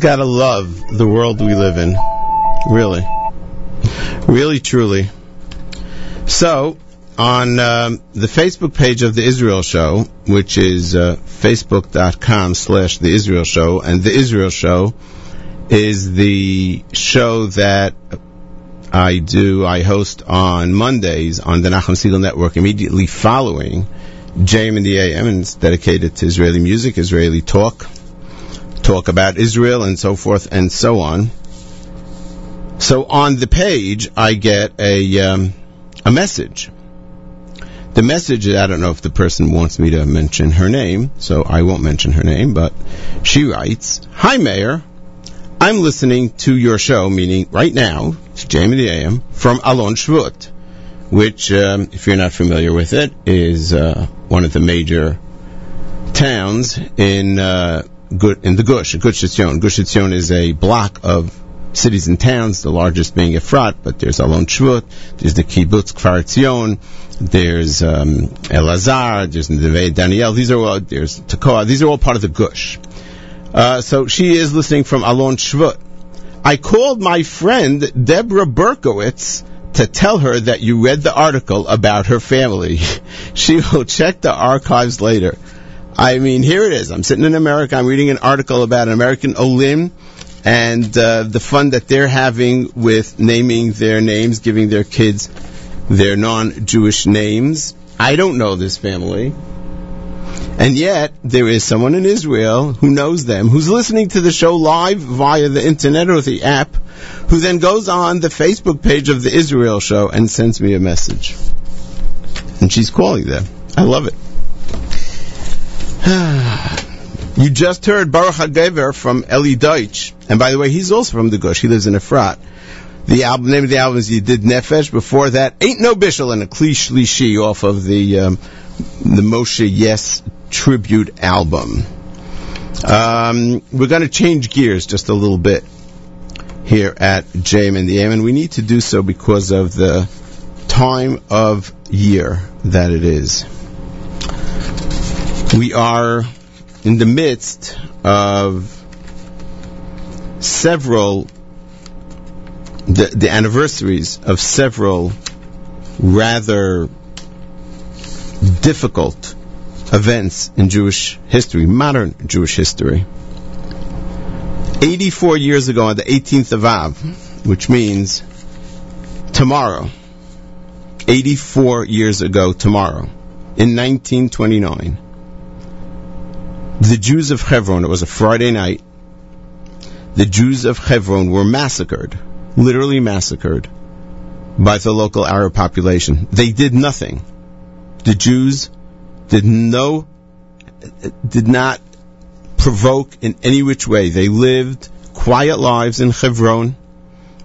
Gotta love the world we live in. Really. Really, truly. So, on um, the Facebook page of The Israel Show, which is uh, facebook.com slash The Israel Show, and The Israel Show is the show that I do, I host on Mondays on the Nachum Segal Network immediately following JM in the AM, and it's dedicated to Israeli music, Israeli talk, talk about Israel and so forth and so on. So on the page, I get a um, a message. The message, I don't know if the person wants me to mention her name, so I won't mention her name, but she writes, Hi Meir, I'm listening to your show, meaning right now, it's Jamie the AM, from Alon Shvut, which, um, if you're not familiar with it, is uh, one of the major towns in uh, in the Gush, Gush Etzion. Gush Etzion is a block of cities and towns, the largest being Efrat, but there's Alon Shvut, there's the Kibbutz Kfar Etzion, there's um, Elazar, there's Neve Daniel, these are all, there's Tekoa, these are all part of the Gush. Uh, so she is listening from Alon Shvut. I called my friend Deborah Berkowitz to tell her that you read the article about her family. she will check the archives later. I mean, here it is. I'm sitting in America. I'm reading an article about an American Olim and uh, the fun that they're having with naming their names, giving their kids their non-Jewish names. I don't know this family. And yet, there is someone in Israel who knows them, who's listening to the show live via the internet or the app, who then goes on the Facebook page of the Israel show and sends me a message. And she's calling them. I love it. you just heard Baruch HaGever from Eli Deutsch. And by the way, he's also from the Gush. He lives in Efrat. The album, name of the album is Yedid Nefesh. Before that, Ain't No Bishul and a Lishi off of the, um, the Moshe Yess tribute album. Um, we're going to change gears just a little bit here at JM and the AM, and we need to do so because of the time of year that it is. We are in the midst of several the, the anniversaries of several rather difficult events in Jewish history, modern Jewish history. 84 years ago on the 18th of Av, which means tomorrow, 84 years ago tomorrow, in 1929, the Jews of Hebron, it was a Friday night, the Jews of Hebron were massacred, literally massacred, by the local Arab population. They did nothing. The Jews did no, did not provoke in any which way. They lived quiet lives in Hebron.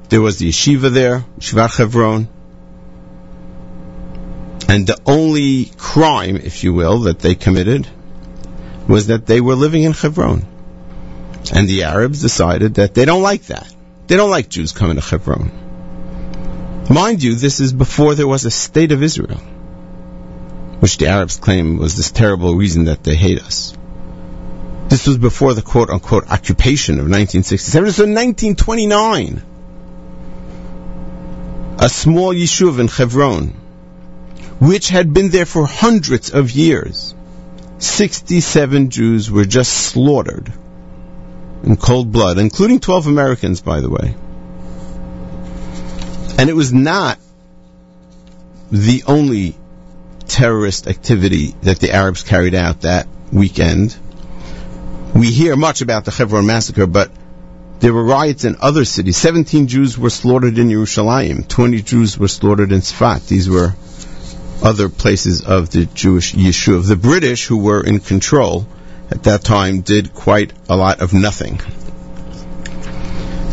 There was the yeshiva there, Yeshivat Hebron. And the only crime, if you will, that they committed was that they were living in Hebron. And the Arabs decided that they don't like that. They don't like Jews coming to Hebron. Mind you, this is before there was a state of Israel. which the Arabs claim was this terrible reason that they hate us. This was before the quote unquote occupation of 1967. So in 1929, a small yishuv in Hebron, which had been there for hundreds of years, 67 Jews were just slaughtered in cold blood, including 12 Americans, by the way. And it was not the only terrorist activity that the Arabs carried out that weekend. We hear much about the Hebron massacre, but there were riots in other cities. 17 Jews were slaughtered in Yerushalayim. 20 Jews were slaughtered in Sfat. These were other places of the Jewish Yishuv. The British, who were in control at that time, did quite a lot of nothing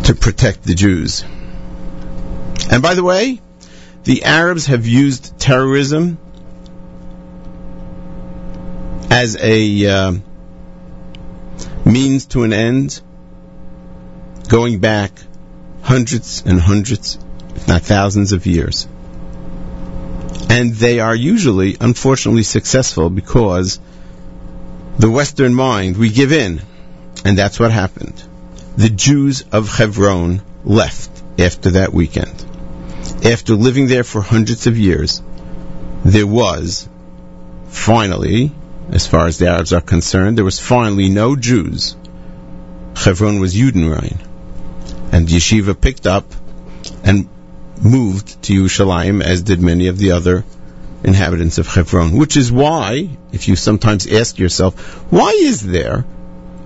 to protect the Jews. And by the way, the Arabs have used terrorism as a uh, means to an end, going back hundreds and hundreds, if not thousands of years. And they are usually, unfortunately, successful because the Western mind, we give in. And that's what happened. The Jews of Hebron left after that weekend. After living there for hundreds of years, there was finally, as far as the Arabs are concerned, there was finally no Jews. Hebron was Judenrein. And Yeshiva picked up and moved to Yerushalayim, as did many of the other inhabitants of Hebron. Which is why, if you sometimes ask yourself, why is there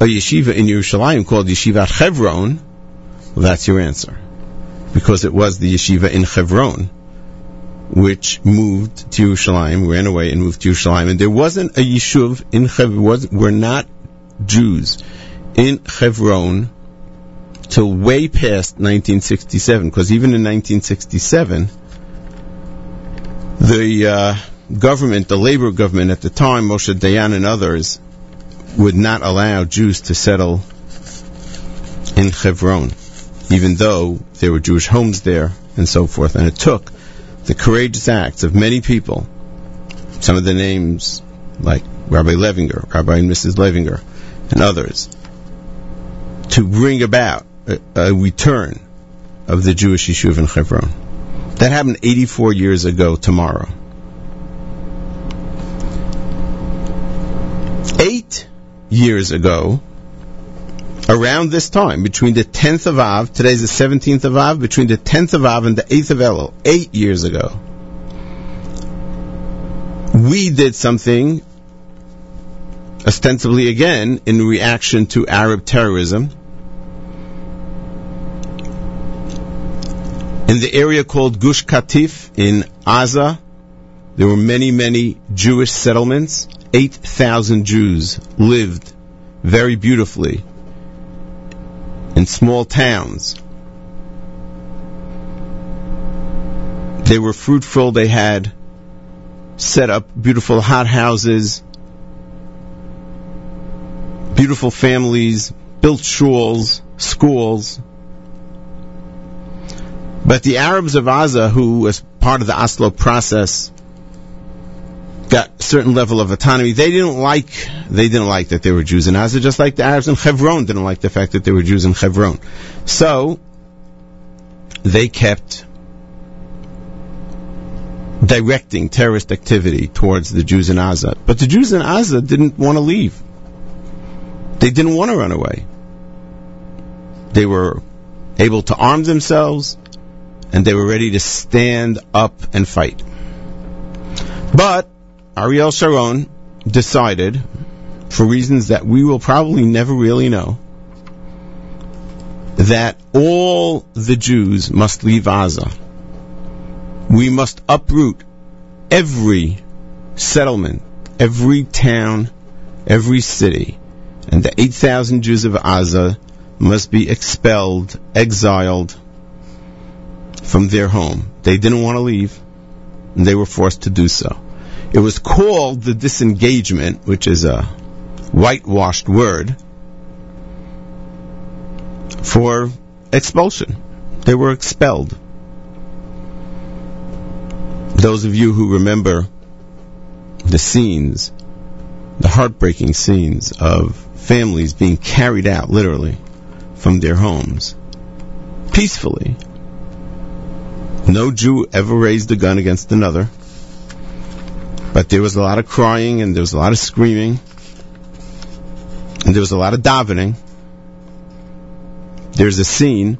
a yeshiva in Yerushalayim called Yeshivat Hebron? Well, that's your answer. Because it was the yeshiva in Hebron which moved to Yerushalayim, ran away and moved to Yerushalayim. And there wasn't a yishuv in Hebron, were not Jews in Hebron till way past 1967, because even in 1967, the uh, government, the labor government at the time, Moshe Dayan and others, would not allow Jews to settle in Hebron, even though there were Jewish homes there and so forth. And it took the courageous acts of many people, some of the names like Rabbi Levinger, Rabbi and Mrs. Levinger, and others, to bring about a, return of the Jewish Yishuv in Hebron. That happened 84 years ago tomorrow. Eight years ago, around this time, between the 10th of Av, today's the 17th of Av, between the 10th of Av and the 8th of Elul, eight years ago, we did something ostensibly again in reaction to Arab terrorism in the area called Gush Katif in Aza. There were many, many Jewish settlements. 8,000 Jews lived very beautifully in small towns. They were fruitful. They had set up beautiful hothouses, beautiful families, built shuls, schools. But the Arabs of Aza, who, as part of the Oslo process, got certain level of autonomy, they didn't like they didn't like that there were Jews in Aza, just like the Arabs in Hebron didn't like the fact that there were Jews in Hebron. So they kept directing terrorist activity towards the Jews in Aza. But the Jews in Aza didn't want to leave. They didn't want to run away. They were able to arm themselves and they were ready to stand up and fight. But Ariel Sharon decided, for reasons that we will probably never really know, that all the Jews must leave Aza. We must uproot every settlement, every town, every city, and the 8,000 Jews of Aza must be expelled, exiled from their home. They didn't want to leave, and they were forced to do so. It was called the disengagement, which is a whitewashed word for expulsion. They were expelled. Those of you who remember the scenes, the heartbreaking scenes of families being carried out, literally, from their homes, peacefully. No Jew ever raised a gun against another, but there was a lot of crying and there was a lot of screaming, and there was a lot of davening. There's a scene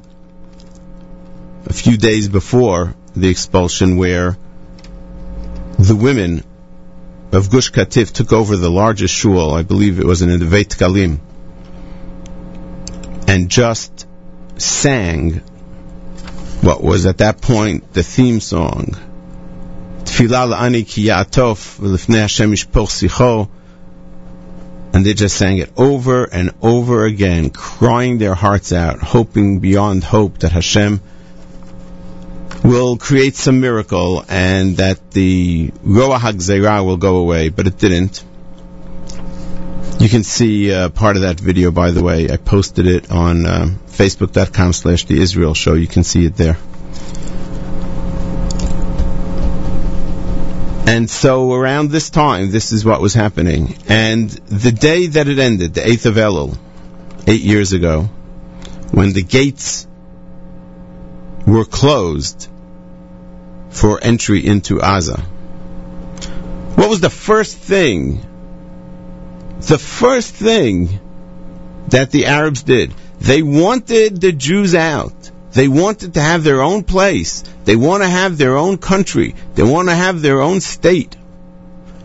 a few days before the expulsion where the women of Gush Katif took over the largest shul, I believe it was in Neve Dekalim, and just sang what was at that point the theme song. La'ani ki Hashem. And they just sang it over and over again, crying their hearts out, hoping beyond hope that Hashem will create some miracle and that the Roa HaGzeirah will go away, but it didn't. You can see uh, part of that video, by the way. I posted it on uh, facebook.com slash the Israel show. You can see it there. And so around this time, this is what was happening. And the day that it ended, the 8th of Elul, eight years ago, when the gates were closed for entry into Gaza. What was the first thing? The first thing that the Arabs did. They wanted the Jews out. They wanted to have their own place. They want to have their own country. They want to have their own state.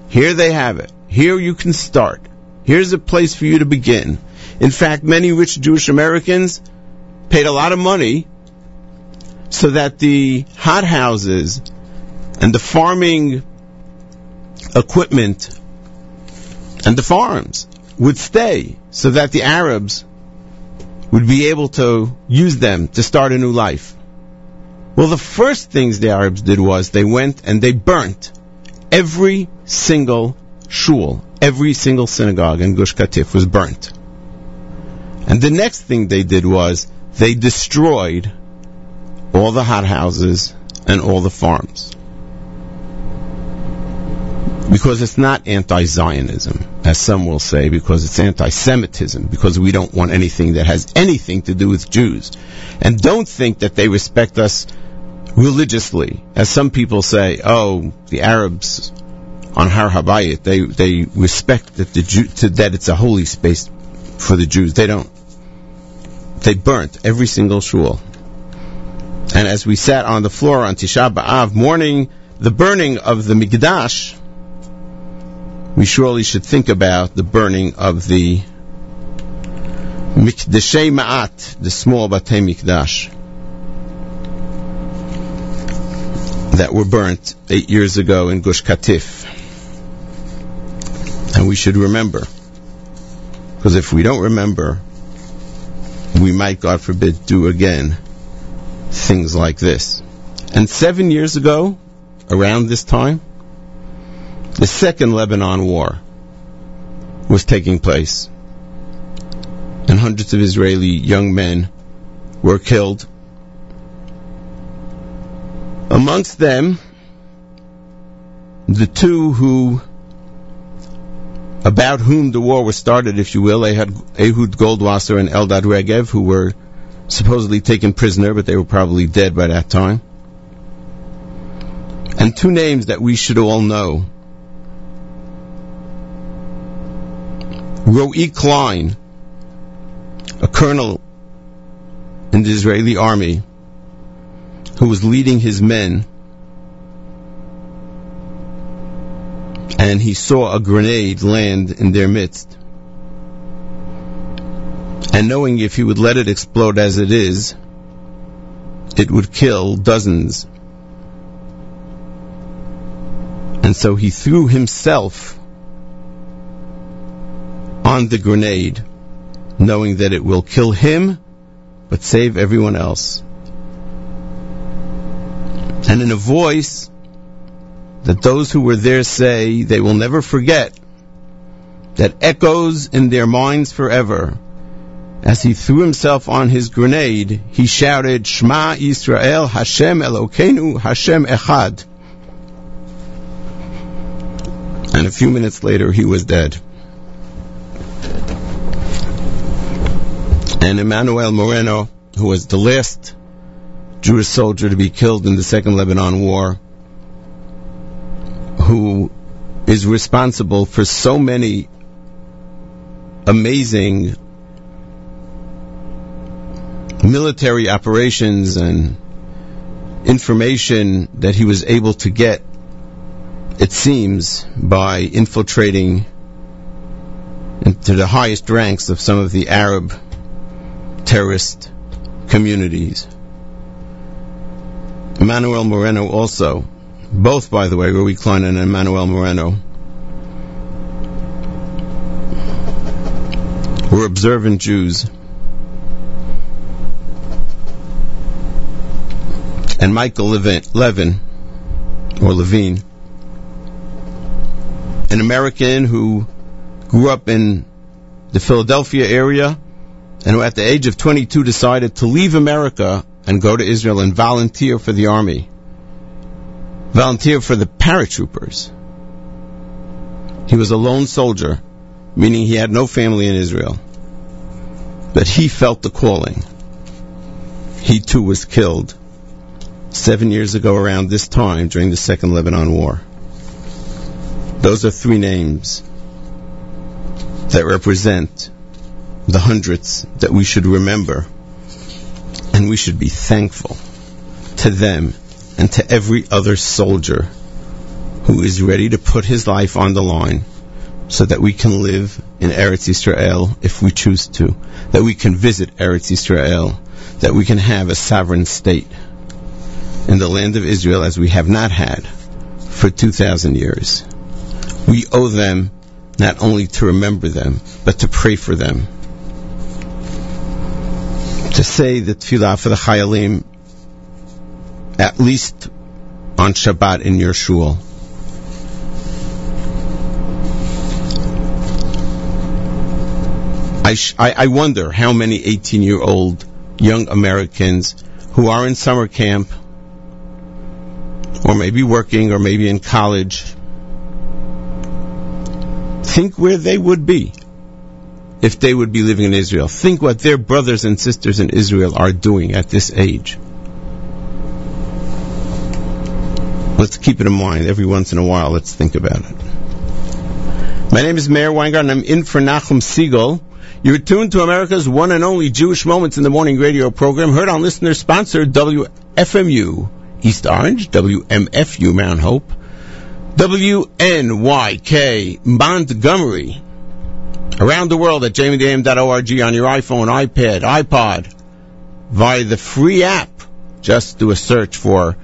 Here they have it. Here you can start. Here's a place for you to begin. In fact, many rich Jewish Americans paid a lot of money so that the hothouses and the farming equipment and the farms would stay so that the Arabs would be able to use them to start a new life. Well, the first things the Arabs did was they went and they burnt every single shul, every single synagogue in Gush Katif was burnt. And the next thing they did was they destroyed all the hothouses and all the farms. Because it's not anti-Zionism, as some will say, because it's anti-Semitism, because we don't want anything that has anything to do with Jews. And don't think that they respect us religiously, as some people say, oh, the Arabs on Har Habayit, they, they respect that the Jew, to, that it's a holy space for the Jews. They don't. They burnt every single shul. And as we sat on the floor on Tisha B'Av, mourning the burning of the Mikdash, we surely should think about the burning of the Mikdashei Ma'at, the small Batei Mikdash, that were burnt eight years ago in Gush Katif. And we should remember. Because if we don't remember, we might, God forbid, do again things like this. And seven years ago, around this time, the second Lebanon war was taking place. And hundreds of Israeli young men were killed. Amongst them, the two who, about whom the war was started, if you will, Ehud, Goldwasser and Eldad Regev, who were supposedly taken prisoner, but they were probably dead by that time. And two names that we should all know. Roi Klein, a colonel in the Israeli army, who was leading his men, and he saw a grenade land in their midst. And knowing if he would let it explode as it is, it would kill dozens. And so he threw himself on the grenade, knowing that it will kill him, but save everyone else. And in a voice that those who were there say they will never forget, that echoes in their minds forever, as he threw himself on his grenade, he shouted, Shema Yisrael, Hashem Elokeinu, Hashem Echad. And a few minutes later, he was dead. And Emmanuel Moreno, who was the last Jewish soldier to be killed in the Second Lebanon War, who is responsible for so many amazing military operations and information that he was able to get, it seems, by infiltrating into the highest ranks of some of the Arab terrorist communities. Emmanuel Moreno also, both by the way, Roi Klein and Emmanuel Moreno, were observant Jews. And Michael Levin, Levin or Levine, an American who grew up in the Philadelphia area and who at the age of 22 decided to leave America and go to Israel and volunteer for the army. Volunteer for the paratroopers. He was a lone soldier, meaning he had no family in Israel. But he felt the calling. He too was killed seven years ago around this time during the Second Lebanon War. Those are three names that represent the hundreds that we should remember and we should be thankful to them and to every other soldier who is ready to put his life on the line so that we can live in Eretz Israel if we choose to, that we can visit Eretz Israel, that we can have a sovereign state in the land of Israel as we have not had for 2,000 years. We owe them not only to remember them, but to pray for them. To say the tefillah for the Chayalim at least on Shabbat in your shul. I, sh- I, I wonder how many 18 year old young Americans who are in summer camp or maybe working or maybe in college think where they would be if they would be living in Israel. Think what their brothers and sisters in Israel are doing at this age. Let's keep it in mind every once in a while. Let's think about it. My name is Meir Weingarten. I'm in for Nachum Segal. You're tuned to America's one and only Jewish Moments in the Morning radio program, heard on listener sponsored WFMU East Orange, WMFU Mount Hope, WNYK Montgomery, around the world at jamiedam.org on your iPhone, iPad, iPod, via the free app. Just do a search for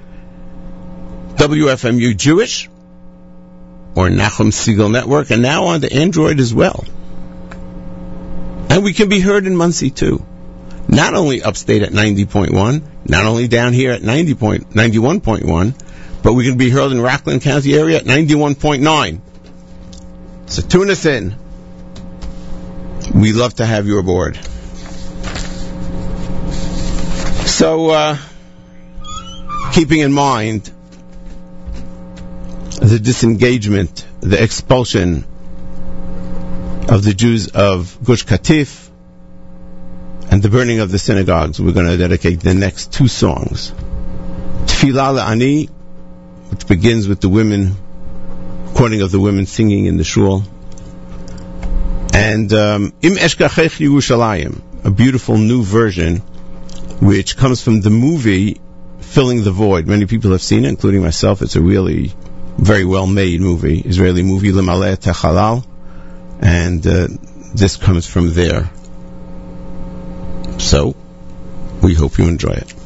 WFMU Jewish or Nachum Segal Network, and now on the Android as well. And we can be heard in Monsey too. Not only upstate at 90.1, not only down here at 90 point, 91.1, but we can be heard in Rockland County area at 91.9. So tune us in. We love to have you aboard. So, uh, keeping in mind the disengagement, the expulsion of the Jews of Gush Katif, and the burning of the synagogues, we're going to dedicate the next two songs. Tfilah Ani, which begins with the women, quoting of the women singing in the shul, and um, Im Eshkachech Yerushalayim, a beautiful new version, which comes from the movie Filling the Void. Many people have seen it, including myself. It's a really very well made movie, Israeli movie, Lemaleh Techalal, and uh, this comes from there. So, we hope you enjoy it.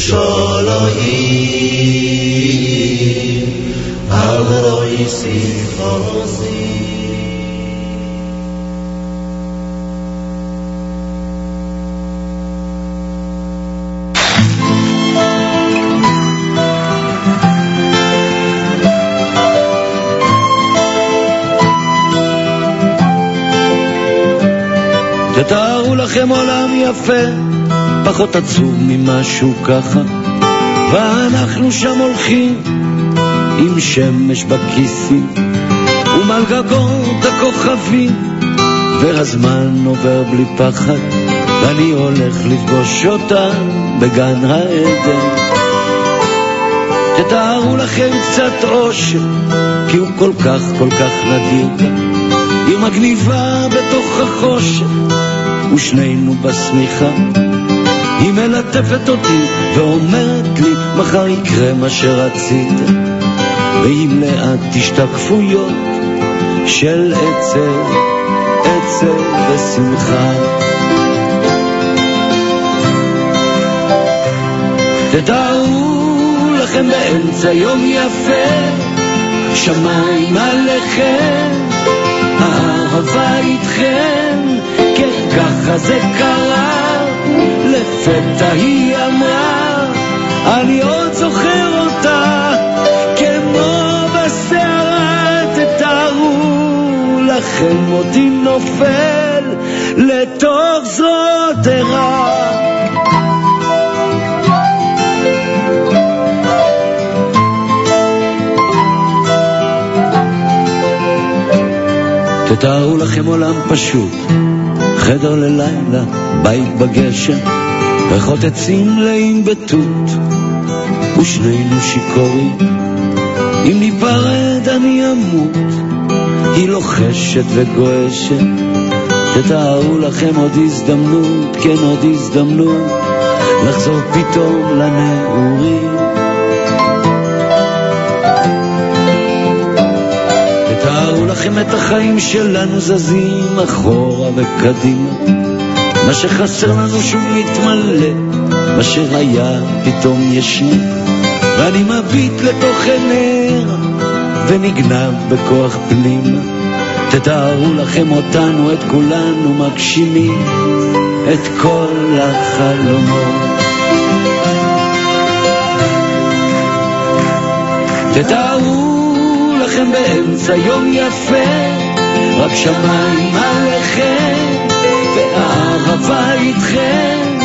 ירושלים, על אוי שמחוסי. תתארו לכם עולם יפה, פחות עצוב ממשהו ככה, ואנחנו שם הולכים עם שמש בכיסים, ומעל גגות הכוכבים, והזמן עובר בלי פחד, ואני הולך לפגוש אותה בגן העדן. תתארו לכם קצת אושר, כי הוא כל כך כל כך נדיר. היא מגניבה בתוך החושך, ושנינו בשמיכה. היא מלטפת אותי ואומרת לי, מחר יקרה מה שרצית. והיא מלאת השתקפויות של עצב, עצב ושמחה. תדעו לכם באמצע יום יפה, שמיים עליכם, האהבה איתכם, כן ככה זה קרה, לפתע היא אמרה, אני עוד זוכר אותה, כמו בסערה, תתארו לכם אותי נופל לתוך זרועותיה. תתארו לכם עולם פשוט, חדר ללילה, בית בגשם, ריחות עצים מלאים בתות, ושנינו שיכורים, אם ניפרד אני אמות. היא לוחשת וגועשת, תתארו לכם עוד הזדמנות, כן עוד הזדמנות, לחזור פתאום לנעורים. את החיים שלנו זזים אחורה וקדימה, מה שחסר לנו שוב מתמלא, מה שהיה פתאום ישנו, ואני מביט לתוך עיניה ונגנב בכוח פנימה. תתארו לכם אותנו, את כולנו מגשימים את כל החלומות. תתארו לכם באמצע יום יפה, רק שמיים עליכם, והערבה איתכם,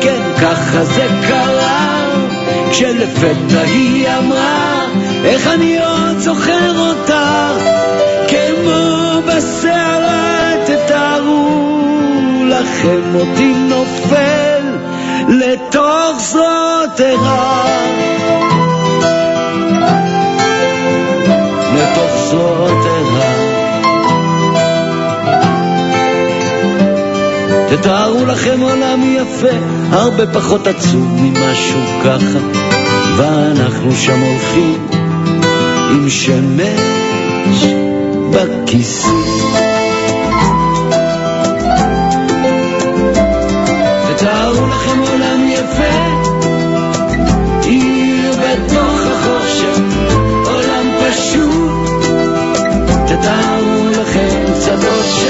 כן ככה זה קרה, כשלפתע היא אמרה, איך אני עוד זוכר אותה, כמו בסערה, תתארו לכם אותי נופל לתוך זרועותיה. לתוך זרועותיה. תתארו לכם עולם יפה, הרבה פחות עצוב ממשהו ככה, ואנחנו שם הולכים עם שמש בכיסים. תתארו לכם צדות של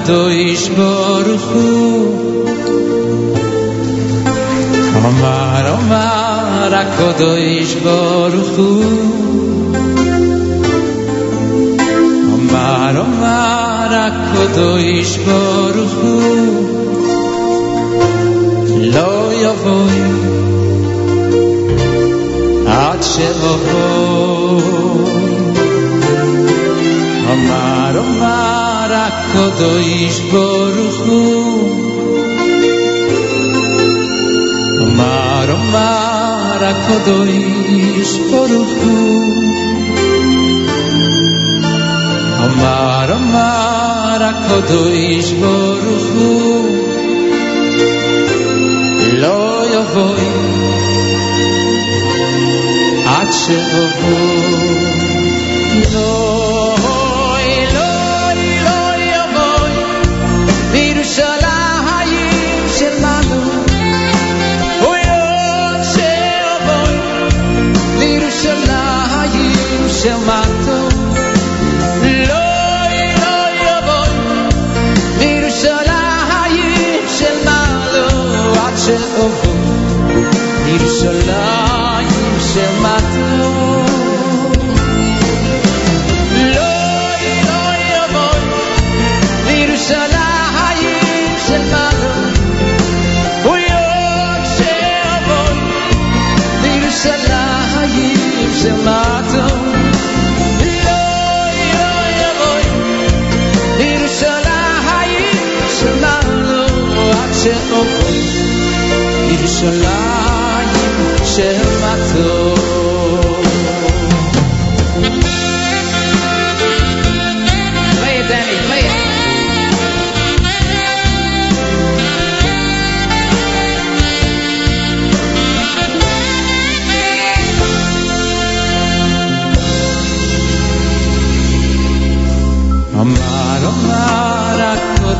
Kodosh Baruch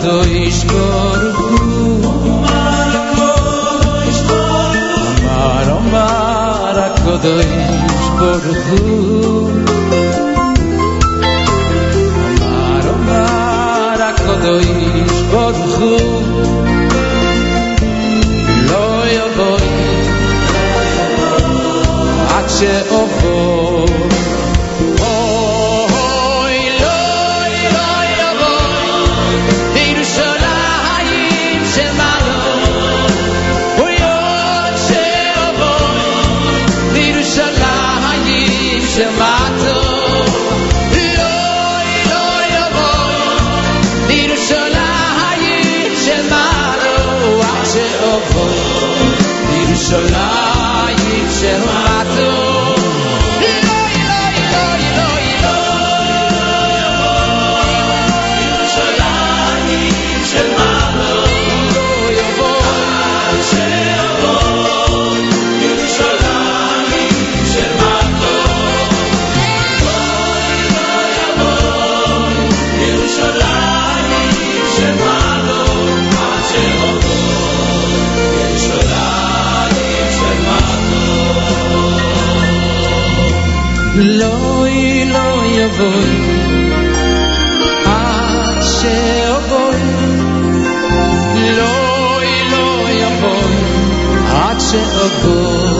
dois to yishkoru Omar dois yishkoru Omar, Omar HaKodo yishkoru Omar, dois por yishkoru So. voy hacia el voy loy loy voy hacia el voy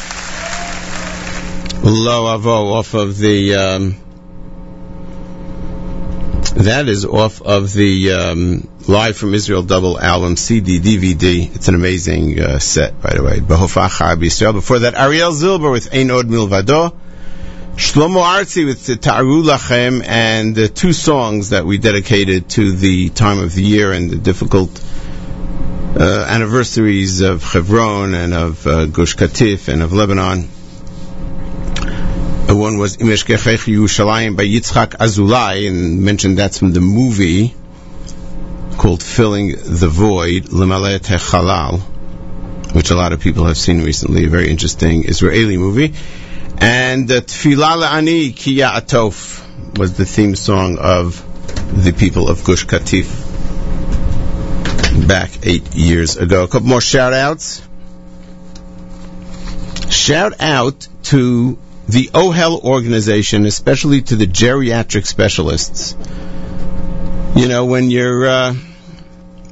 Lo Avo off of the. Um, that is off of the um, Live from Israel double album CD DVD. It's an amazing uh, set, by the way. Before that, Ariel Zilber with Ein Od Milvado. Shlomo Artzi with Ta'aru Lachem and uh, two songs that we dedicated to the time of the year and the difficult uh, anniversaries of Hebron and of uh, Gush Katif and of Lebanon. One was Im Eshkachech Yerushalayim by Yitzchak Azulai, and mentioned that's from the movie called Filling the Void, Lemalet Halal, which a lot of people have seen recently, a very interesting Israeli movie. And uh, Tfilah Le'ani Ki Ya'atof was the theme song of the people of Gush Katif back eight years ago. A couple more shout outs. Shout out to the OHEL organization, especially to the geriatric specialists. You know, when you're, uh,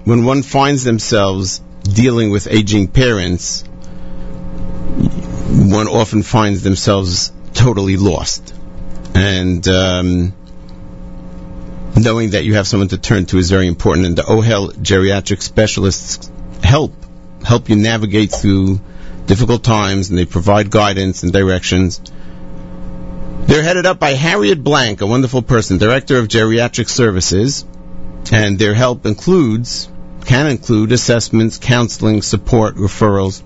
when one finds themselves dealing with aging parents, one often finds themselves totally lost. And, um, knowing that you have someone to turn to is very important. And the OHEL geriatric specialists help help you navigate through difficult times, and they provide guidance and directions. They're headed up by Harriet Blank, a wonderful person, director of geriatric services, and their help includes can include assessments, counseling, support, referrals.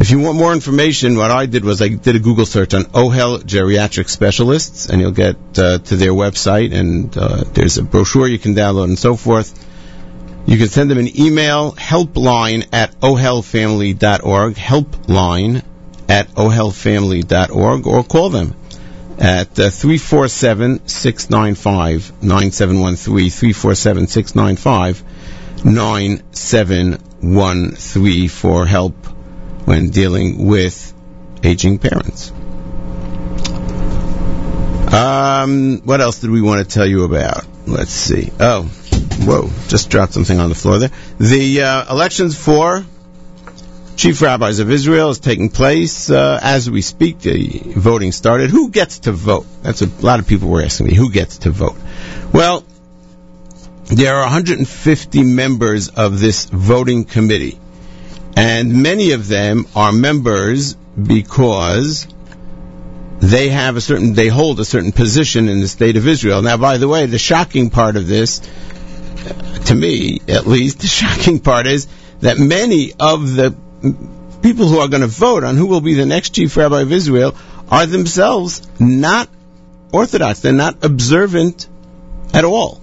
If you want more information, what I did was I did a Google search on OHEL geriatric specialists, and you'll get uh, to their website, and uh, there's a brochure you can download and so forth. You can send them an email, helpline at ohelfamily.org, helpline at ohelfamily.org, or call them at uh, 347-695-9713, 347-695-9713 for help when dealing with aging parents. Um, what else did we want to tell you about? Let's see. Oh, whoa, just dropped something on the floor there. The uh, elections for chief rabbis of Israel is taking place uh, as we speak. The voting started. Who gets to vote? That's a, a lot of people were asking me. Who gets to vote? Well, there are 150 members of this voting committee and many of them are members because they have a certain they hold a certain position in the state of Israel. Now, by the way, the shocking part of this, to me at least, the shocking part is that many of the people who are going to vote on who will be the next chief rabbi of Israel are themselves not orthodox. They're not observant at all.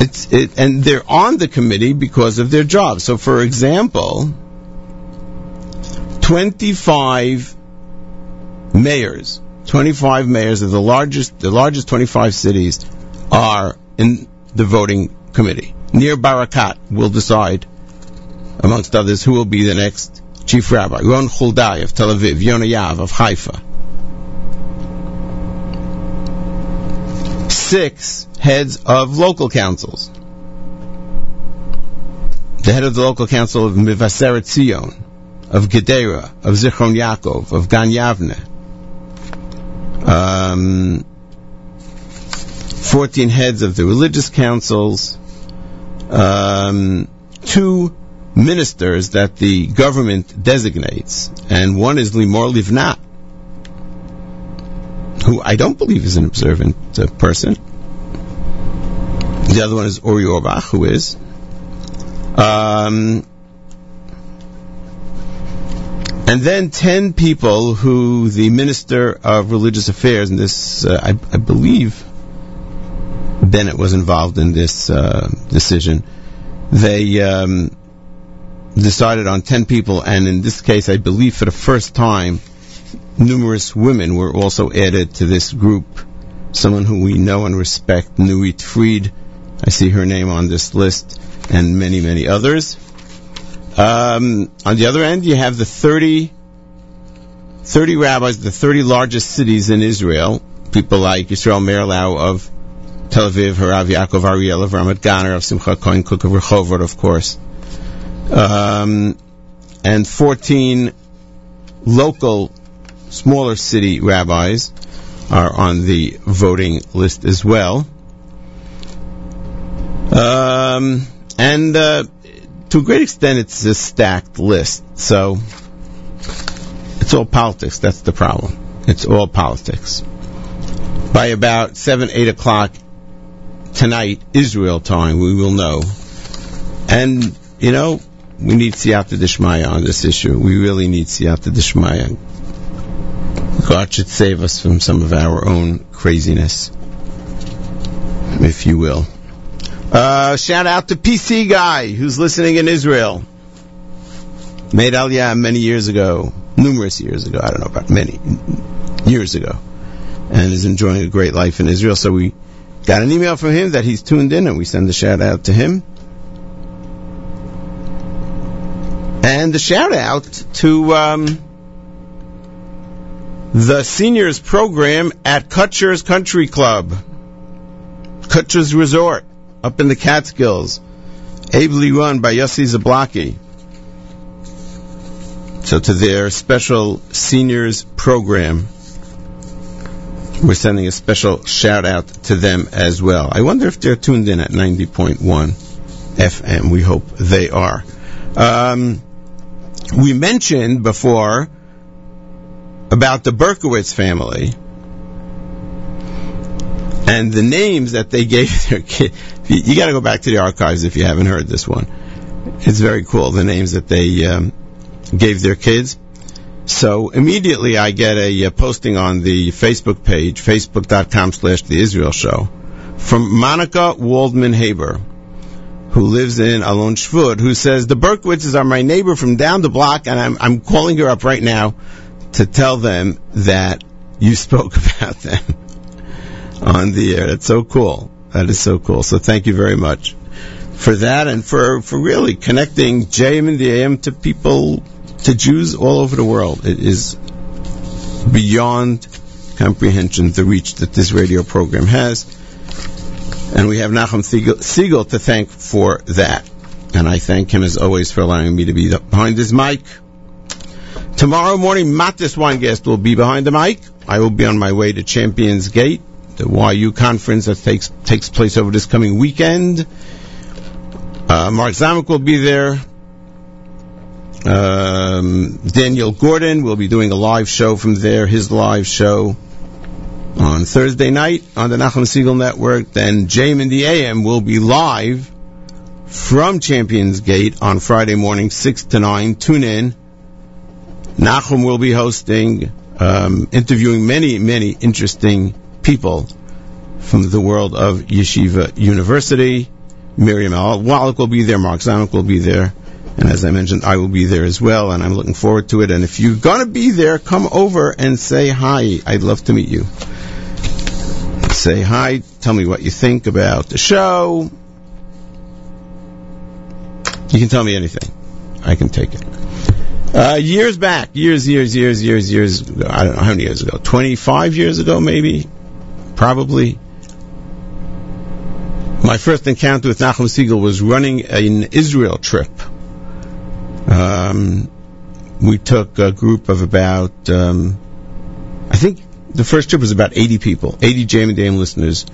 It's it, and they're on the committee because of their job. So, for example, 25 mayors, 25 mayors of the largest, the largest 25 cities are in the voting committee. Nir Barkat will decide, amongst others, who will be the next chief rabbi. Ron Chuldai of Tel Aviv, Yona Yahav of Haifa. Six heads of local councils. The head of the local council of Mevaseret Zion, of Gedera, of Zichron Yaakov, of Gan Yavne. Um, 14 heads of the religious councils. Um, two ministers that the government designates, and one is Limor Livnat, who I don't believe is an observant uh, person. The other one is Uri Orbach, who is. Um, and then ten people who the Minister of Religious Affairs, and this, uh, I, I, believe Bennett was involved in this uh, decision, they um, decided on ten people, and in this case, I believe for the first time, numerous women were also added to this group. Someone who we know and respect, Nuit Fried. I see her name on this list, and many, many others. Um, on the other end, you have the 30, 30 rabbis, the 30 largest cities in Israel. People like Yisrael Meir Lau of Tel Aviv, Harav Yaakov Ariel of Ramat Ganer, of Simcha Cohen Kook of Rehovot, of course. Um, and 14 local, smaller city rabbis are on the voting list as well. Um, and uh, to a great extent, it's a stacked list. So it's all politics. That's the problem. It's all politics. By about 7, 8 o'clock tonight, Israel time, we will know. And, you know, we need Siyata Dishmaya on this issue. We really need Siyata Dishmaya. God should save us from some of our own craziness, if you will. Uh, shout out to PC Guy, who's listening in Israel. Made Aliyah many years ago, numerous years ago, I don't know about many, years ago, and is enjoying a great life in Israel. So we got an email from him that he's tuned in, and we send a shout out to him. And the shout out to um, the seniors program at Kutsher's Country Club, Kutsher's Resort, up in the Catskills, ably run by Yossi Zablocki. So to their special seniors program, we're sending a special shout out to them as well. I wonder if they're tuned in at 90.1 FM. We hope they are. Um, we mentioned before about the Berkowitz family and the names that they gave their kid. You, you got to go back to the archives if you haven't heard this one. It's very cool the names that they um, gave their kids. So immediately I get a, uh posting on the Facebook page, facebook.com slash the Israel show, from Monica Waldman Haber, who lives in Alon Shvut, who says, the Berkowitzes are my neighbor from down the block, and I'm, I'm calling her up right now to tell them that you spoke about them on the air. That's so cool. That is so cool. So thank you very much for that and for, for really connecting JM and the AM to people, to Jews all over the world. It is beyond comprehension the reach that this radio program has. And we have Nachum Segal, Segal to thank for that. And I thank him as always for allowing me to be behind his mic. Tomorrow morning, Mattis Weingast will be behind the mic. I will be on my way to Champions Gate, the YU conference that takes takes place over this coming weekend. Uh, Mark Zamek will be there. Um, Daniel Gordon will be doing a live show from there, his live show on Thursday night on the Nachum Segal Network. Then JM in the AM will be live from Champions Gate on Friday morning, 6 to 9. Tune in. Nachum will be hosting, um, interviewing many, many interesting people from the world of Yeshiva University. Miriam Al Wallach will be there, Mark Zamek will be there, and as I mentioned, I will be there as well, and I'm looking forward to it. And if you're going to be there, come over and say hi. I'd love to meet you. Say hi, tell me what you think about the show. You can tell me anything. I can take it. Uh, years back, years, years, years, years, years I don't know how many years ago, 25 years ago maybe, probably. My first encounter with Nachum Segal was running an Israel trip. Um, we took a group of about, um, I think the first trip was about 80 people, 80 JM and Dame listeners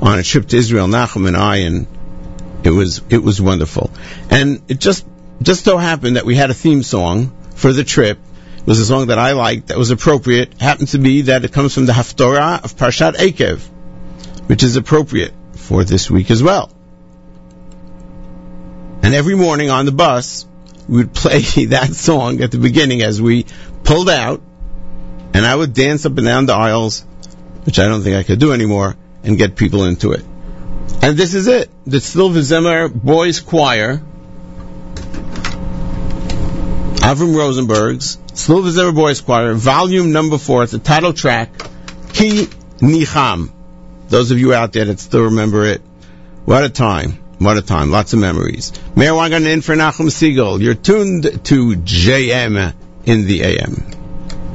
on a trip to Israel, Nachum and I, and it was, it was wonderful. And it just, just so happened that we had a theme song for the trip. It was a song that I liked, that was appropriate. Happened to be that it comes from the Haftorah of Parshat Eikev, which is appropriate for this week as well. And every morning on the bus, we would play that song at the beginning as we pulled out, and I would dance up and down the aisles, which I don't think I could do anymore, and get people into it. And this is it. The Tzlil V'Zemer Boys Choir, Avram Rosenberg's Zebra Boys Choir, volume number four, it's the title track, Ki Nicham. Those of you out there that still remember it, what a time. What a time. Lots of memories. Meir Weingarten in for Nachum Segal. You're tuned to JM in the AM.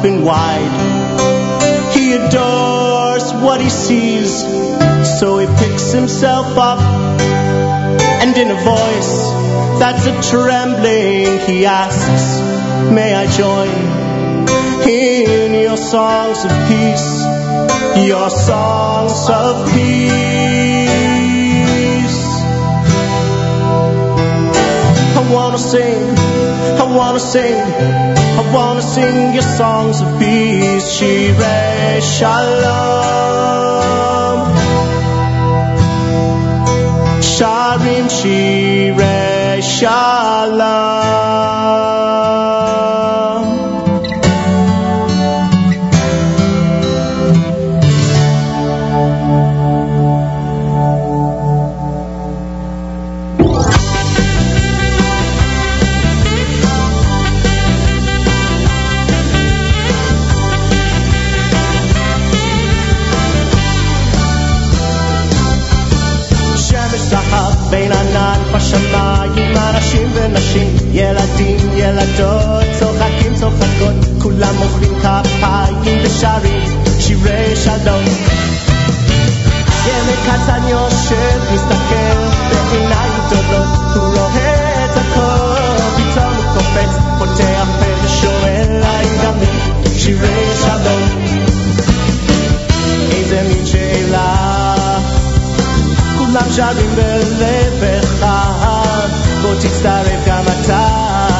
open wide. He adores what he sees, so he picks himself up and in a voice that's a trembling he asks, May I join in your songs of peace, your songs of peace? I wanna sing, wanna sing, I wanna sing your songs of peace, Shirei Shalom. Sharim Shirei Shalom. ילדות, צוחקים, צוחקות, כולם מוחאים כפיים ושרים שירי שלום. ילד קטן יושב, מסתכל בעיניים גדולות, הוא רואה את הכל, פתאום הוא קופץ, פותח פה ושואל, האם גם לי? שירי שלום? איזה מין שאלה. כולם שרים בלב אחד, בוא תצטרף גם אתה,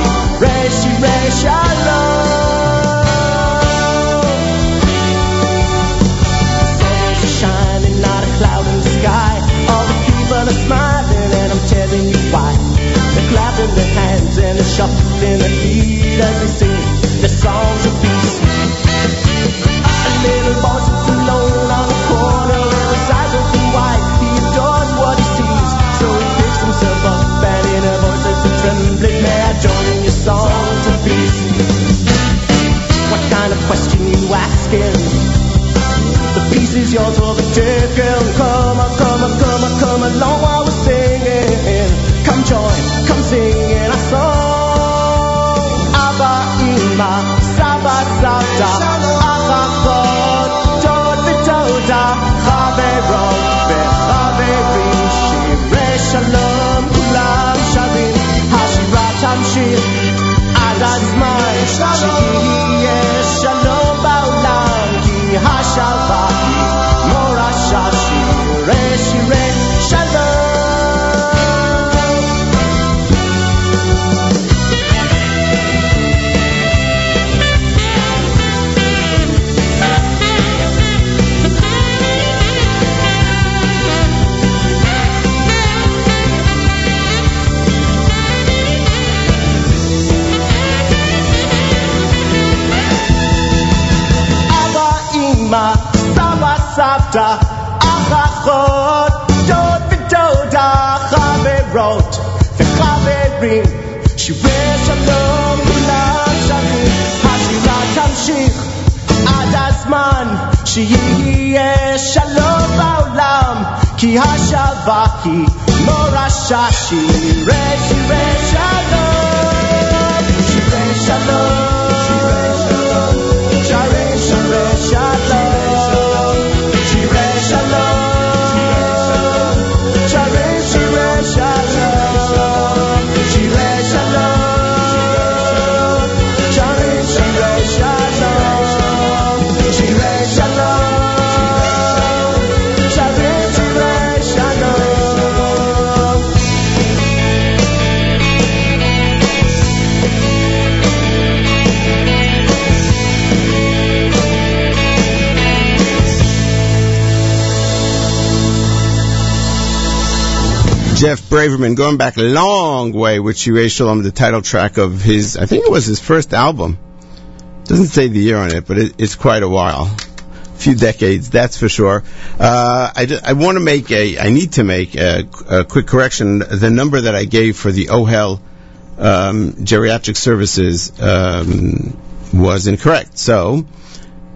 and they're shuffling their feet as they sing their songs of peace. A little boy sits alone on the corner with his eyes open wide. He adores what he sees, so he picks himself up and in a voice that's trembling, may I join in your songs of peace? What kind of question you asking? The peace is yours for the taking. Come on, come on, come on, come along while we're singing. Jesus. וחברים, שירי שלום כולם שרים, השירה תמשיך עד הזמן שיהיה שלום בעולם, כי השלווה היא מורשה שירי שירי שלום, שירי שלום, Braverman, going back a long way with Shirei Shalom, the title track of his, I think it was his first album. Doesn't say the year on it, but it, it's quite a while. A few decades, that's for sure. Uh, I, I want to make a, I need to make a, a quick correction. The number that I gave for the OHEL um, geriatric services um, was incorrect. So,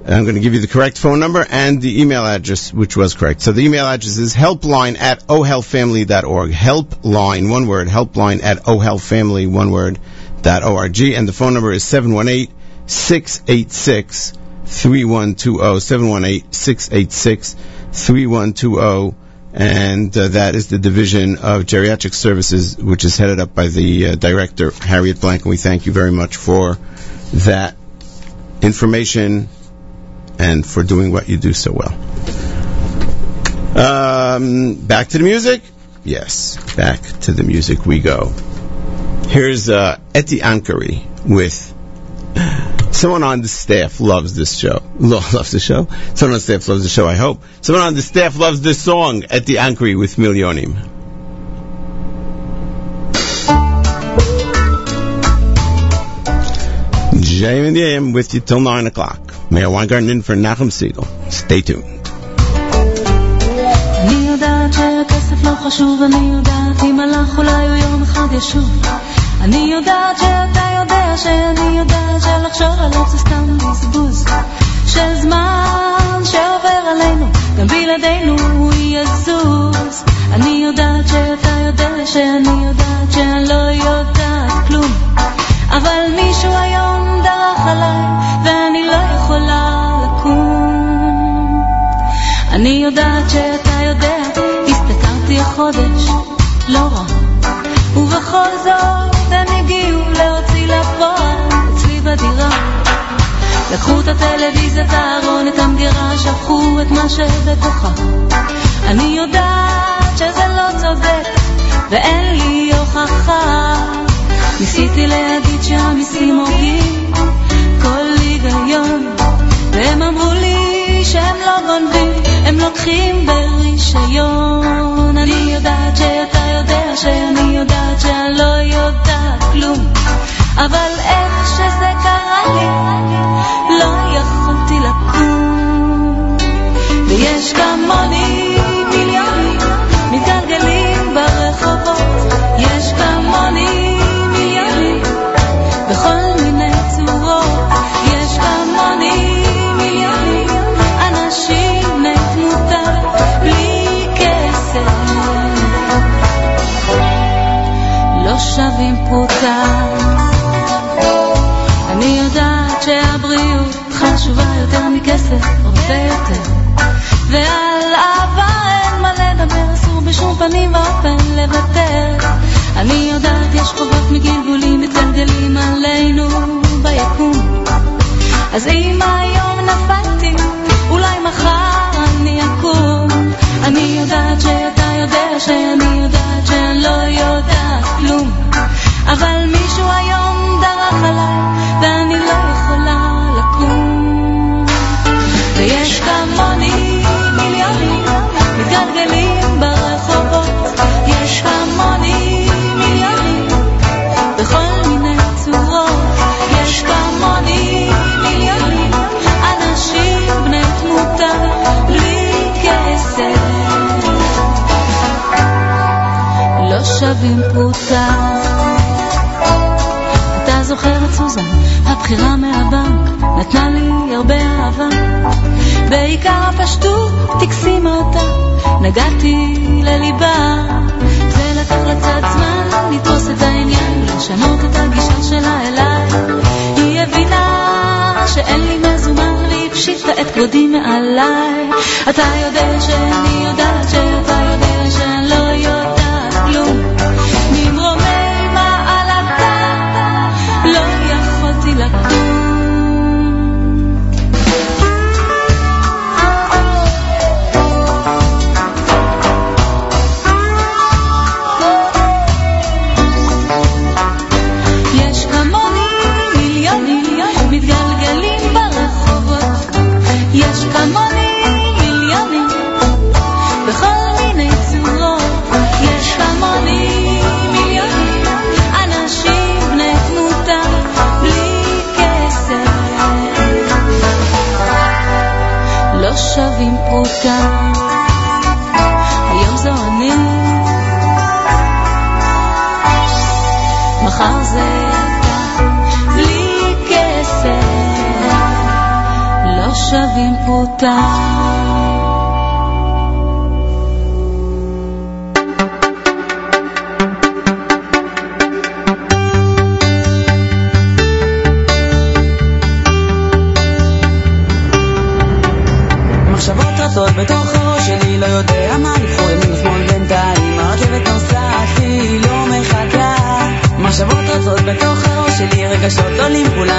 I'm going to give you the correct phone number and the email address, which was correct. So the email address is helpline at ohelfamily.org. Helpline, one word, helpline at ohelfamily, one word, dot org. And the phone number is 718 686 3120. 718 686 3120. And uh, that is the division of geriatric services, which is headed up by the uh, director, Harriet Blank. And we thank you very much for that information and for doing what you do so well. Um, back to the music? Yes, back to the music we go. Here's uh, Etty Ankri with someone on the staff loves this show. Lo- Loves the show? Someone on the staff loves the show, I hope. Someone on the staff loves this song, Etty Ankri with Milyonim. JM and the AM with you till 9 o'clock. Meir Weingarten for Nachum Segal. Stay tuned. אני יודעת שכסף לא חשוב, אני יודעת אם הלך אולי הוא יום אחד ישוב. אני יודעת שאתה יודע שאני יודעת שלחשוב עליו זה סתם בזבוז של זמן שעובר עלינו, גם בלעדינו הוא יזוז. אני יודעת שאתה יודע שאני יודעת שאני לא יודעת כלום. אבל מישהו היום דרך עליי ואני לא יכולה לקום. אני יודעת שאתה יודע, הסתכלתי החודש, לא רע. ובכל זאת הם הגיעו להוציא לפועל אצלי בדירה. לקחו את הטלוויזיה, את הארון, את המגירה, שפכו את מה שבתוכה. אני יודעת שזה לא צודק, ואין לי הוכחה. ניסיתי להגיד שהמיסים הורגים כל היגיון, והם אמרו לי שהם לא גונבים, הם לוקחים ברישיון. אני יודעת שאתה יודע שאני יודעת שאני לא יודעת כלום, אבל איך שזה קרה לי, לא יכולתי לקום. ויש כמוני מיליונים לא שווים פרוטה. אני יודעת שהבריאות חשובה יותר מכסף, הרבה יותר. ועל אהבה אין מה לדבר, אסור בשום פנים ואופן לוותר. אני יודעת, יש חובות מגלגולים מתגלגלים עלינו ביקום. אז אם היום נפלתי, אולי מחר אני אקום. אני יודעת שאתה יודע שאני יודעת שאני לא יודעת כלום. אבל מישהו היום דרך עליי, ואני לא יכולה שווים פרוטה. אתה זוכר את סוזן, הבחירה מהבנק, נתנה לי הרבה אהבה. בעיקר הפשטות הקסימה אותה, נגעתי לליבה. זה לקח קצת זמן לתפוס את העניין, לשנות את הגישה שלה אליי. היא הבינה שאין לי מזומן והפשיטה את כבודי מעליי. אתה יודע שאני יודעת שאתה יודע שאני לא יודעת חזקה. היום זו אני, מחר זה אתה, בלי כסף, לא שווים פרוטה. que sóc d'Olimpular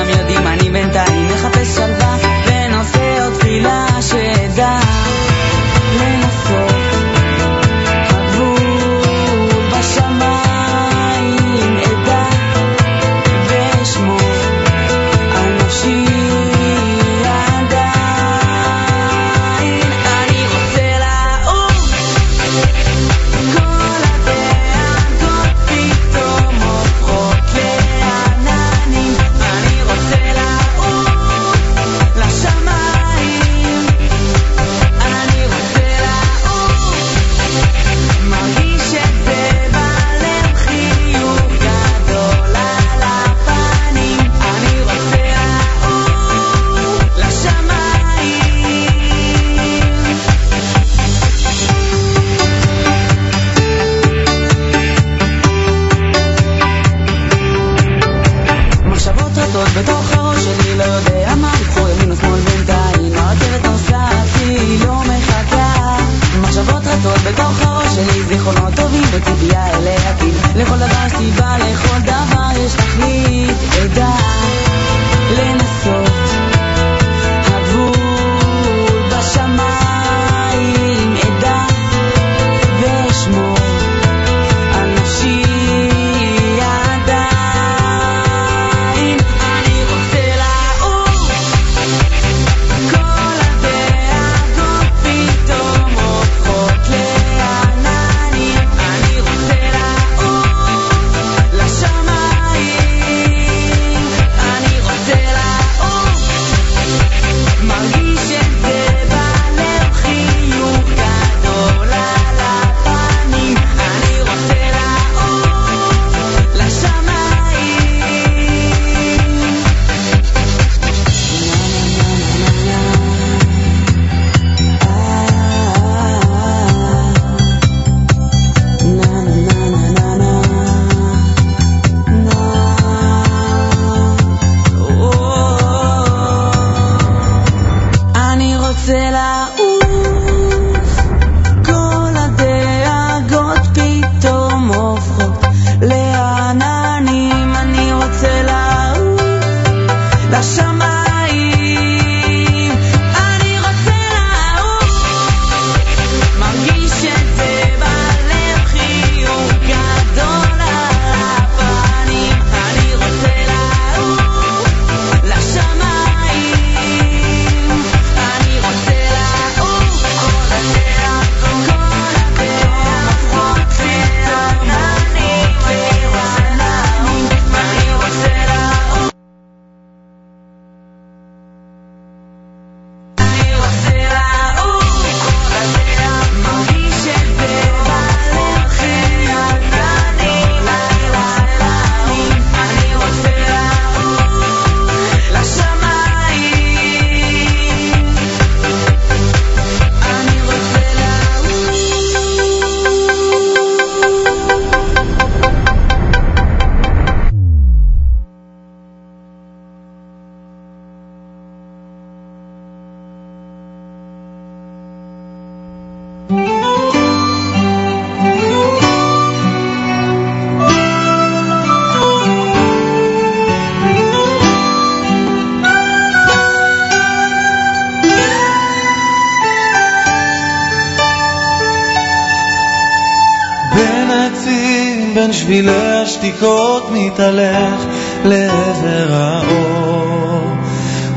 בין שבילי השתיקות מתהלך לעבר האור.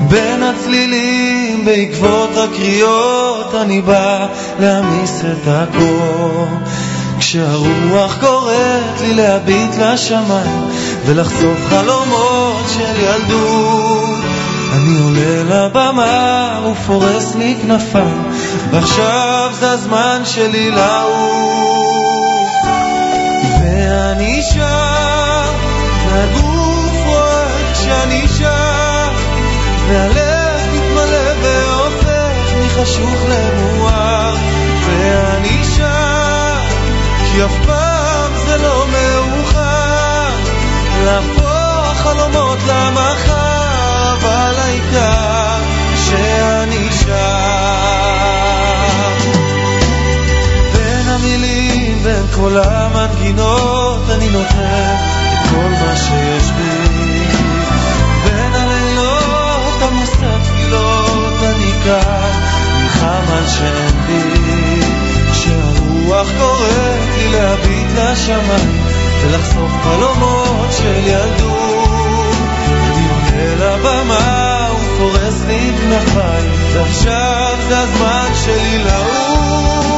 בין הצלילים בעקבות הקריאות אני בא להמיס את הקור. כשהרוח קוראת לי להביט לשמיים ולחשוף חלומות של ילדות אני עולה לבמה ופורס לי כנפיים ועכשיו זה הזמן שלי לעוף שם, והגוף רועד כשאני שם, והלב מתמלא והופך מחשוך למואר. ואני שם, כי אף פעם זה לא מאוחר, להפוך חלומות למחר, אבל העיקר שאני שם. המילים, בין כל המנגינות, אני נותן את כל מה שיש בי. בין הלילות עמוסי התפילות, אני כאן, נלחם על שאין בי. כשהרוח קוראת לי להביט לשמיים, ולחשוף חלומות של ילדות. אני עולה לבמה ופורס לי כנפיים, ועכשיו זה הזמן שלי לעוף.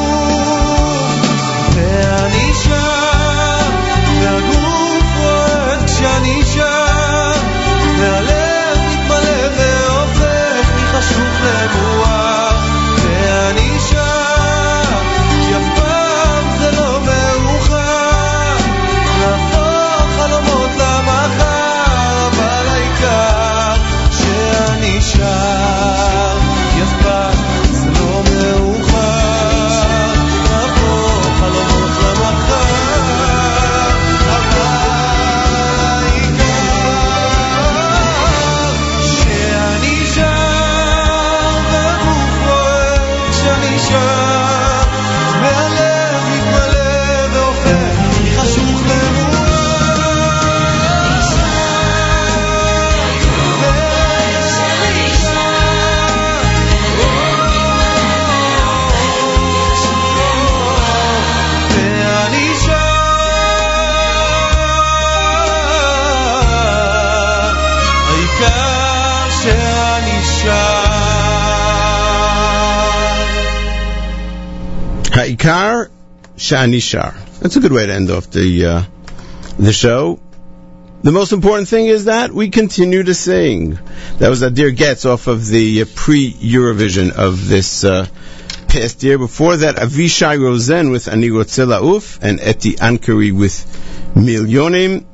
Ha'ikar Shani Shar. That's a good way to end off the uh, the show. The most important thing is that we continue to sing. That was Adir Getz off of the uh, pre-Eurovision of this uh, past year. Before that, Avishai Rosen with Ani Rotze La'uf and Eti Ankri with Milyonim.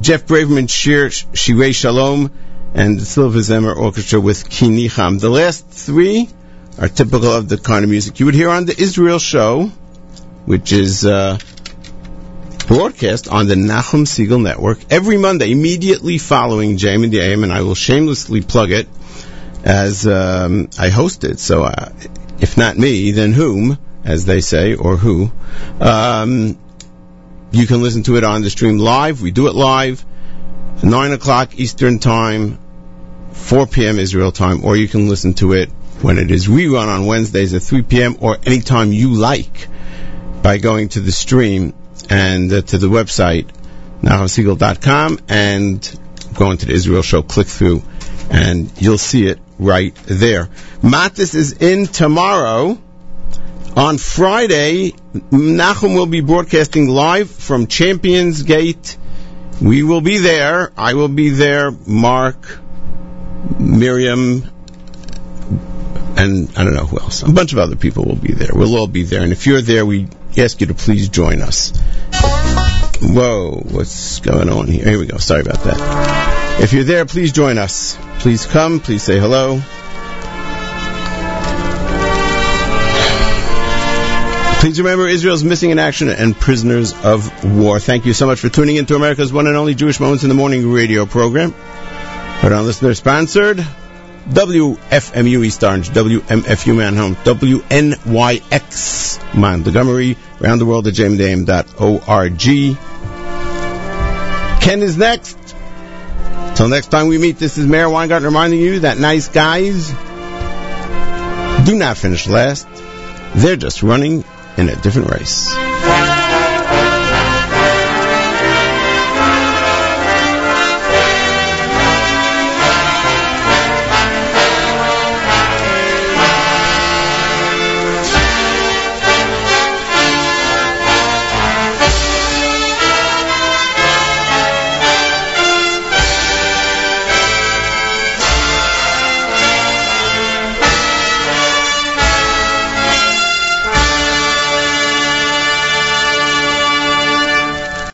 Jeff Braverman Shir Shirei Shalom and Silver Zemer Orchestra with Kinicham. The last three are typical of the kind of music you would hear on the Israel show, which is uh, broadcast on the Nachum Segal Network every Monday, immediately following JM and the AM, and I will shamelessly plug it as um, I host it. So, uh, if not me, then whom, as they say, or who? Um, you can listen to it on the stream live. We do it live, 9 o'clock Eastern Time, 4 p.m. Israel time, or you can listen to it when it is rerun on Wednesdays at 3 p.m. or anytime you like by going to the stream and uh, to the website, nachumsegal.com, and going to the Israel show, click through, and you'll see it right there. Matis is in tomorrow. On Friday, Nachum will be broadcasting live from Champions Gate. We will be there. I will be there. Mark, Miriam, and I don't know who else. A bunch of other people will be there. We'll all be there. And if you're there, we ask you to please join us. Whoa, what's going on here? Here we go. Sorry about that. If you're there, please join us. Please come. Please say hello. Please remember Israel's missing in action and prisoners of war. Thank you so much for tuning in to America's one and only Jewish Moments in the Morning radio program. Heard on listener sponsored. WFMU East Orange, WMFU Mount Hope, WNYX Montgomery, around the world at jamdame.org. Ken is next. Till next time we meet, this is Meir Weingarten reminding you that nice guys do not finish last. They're just running in a different race.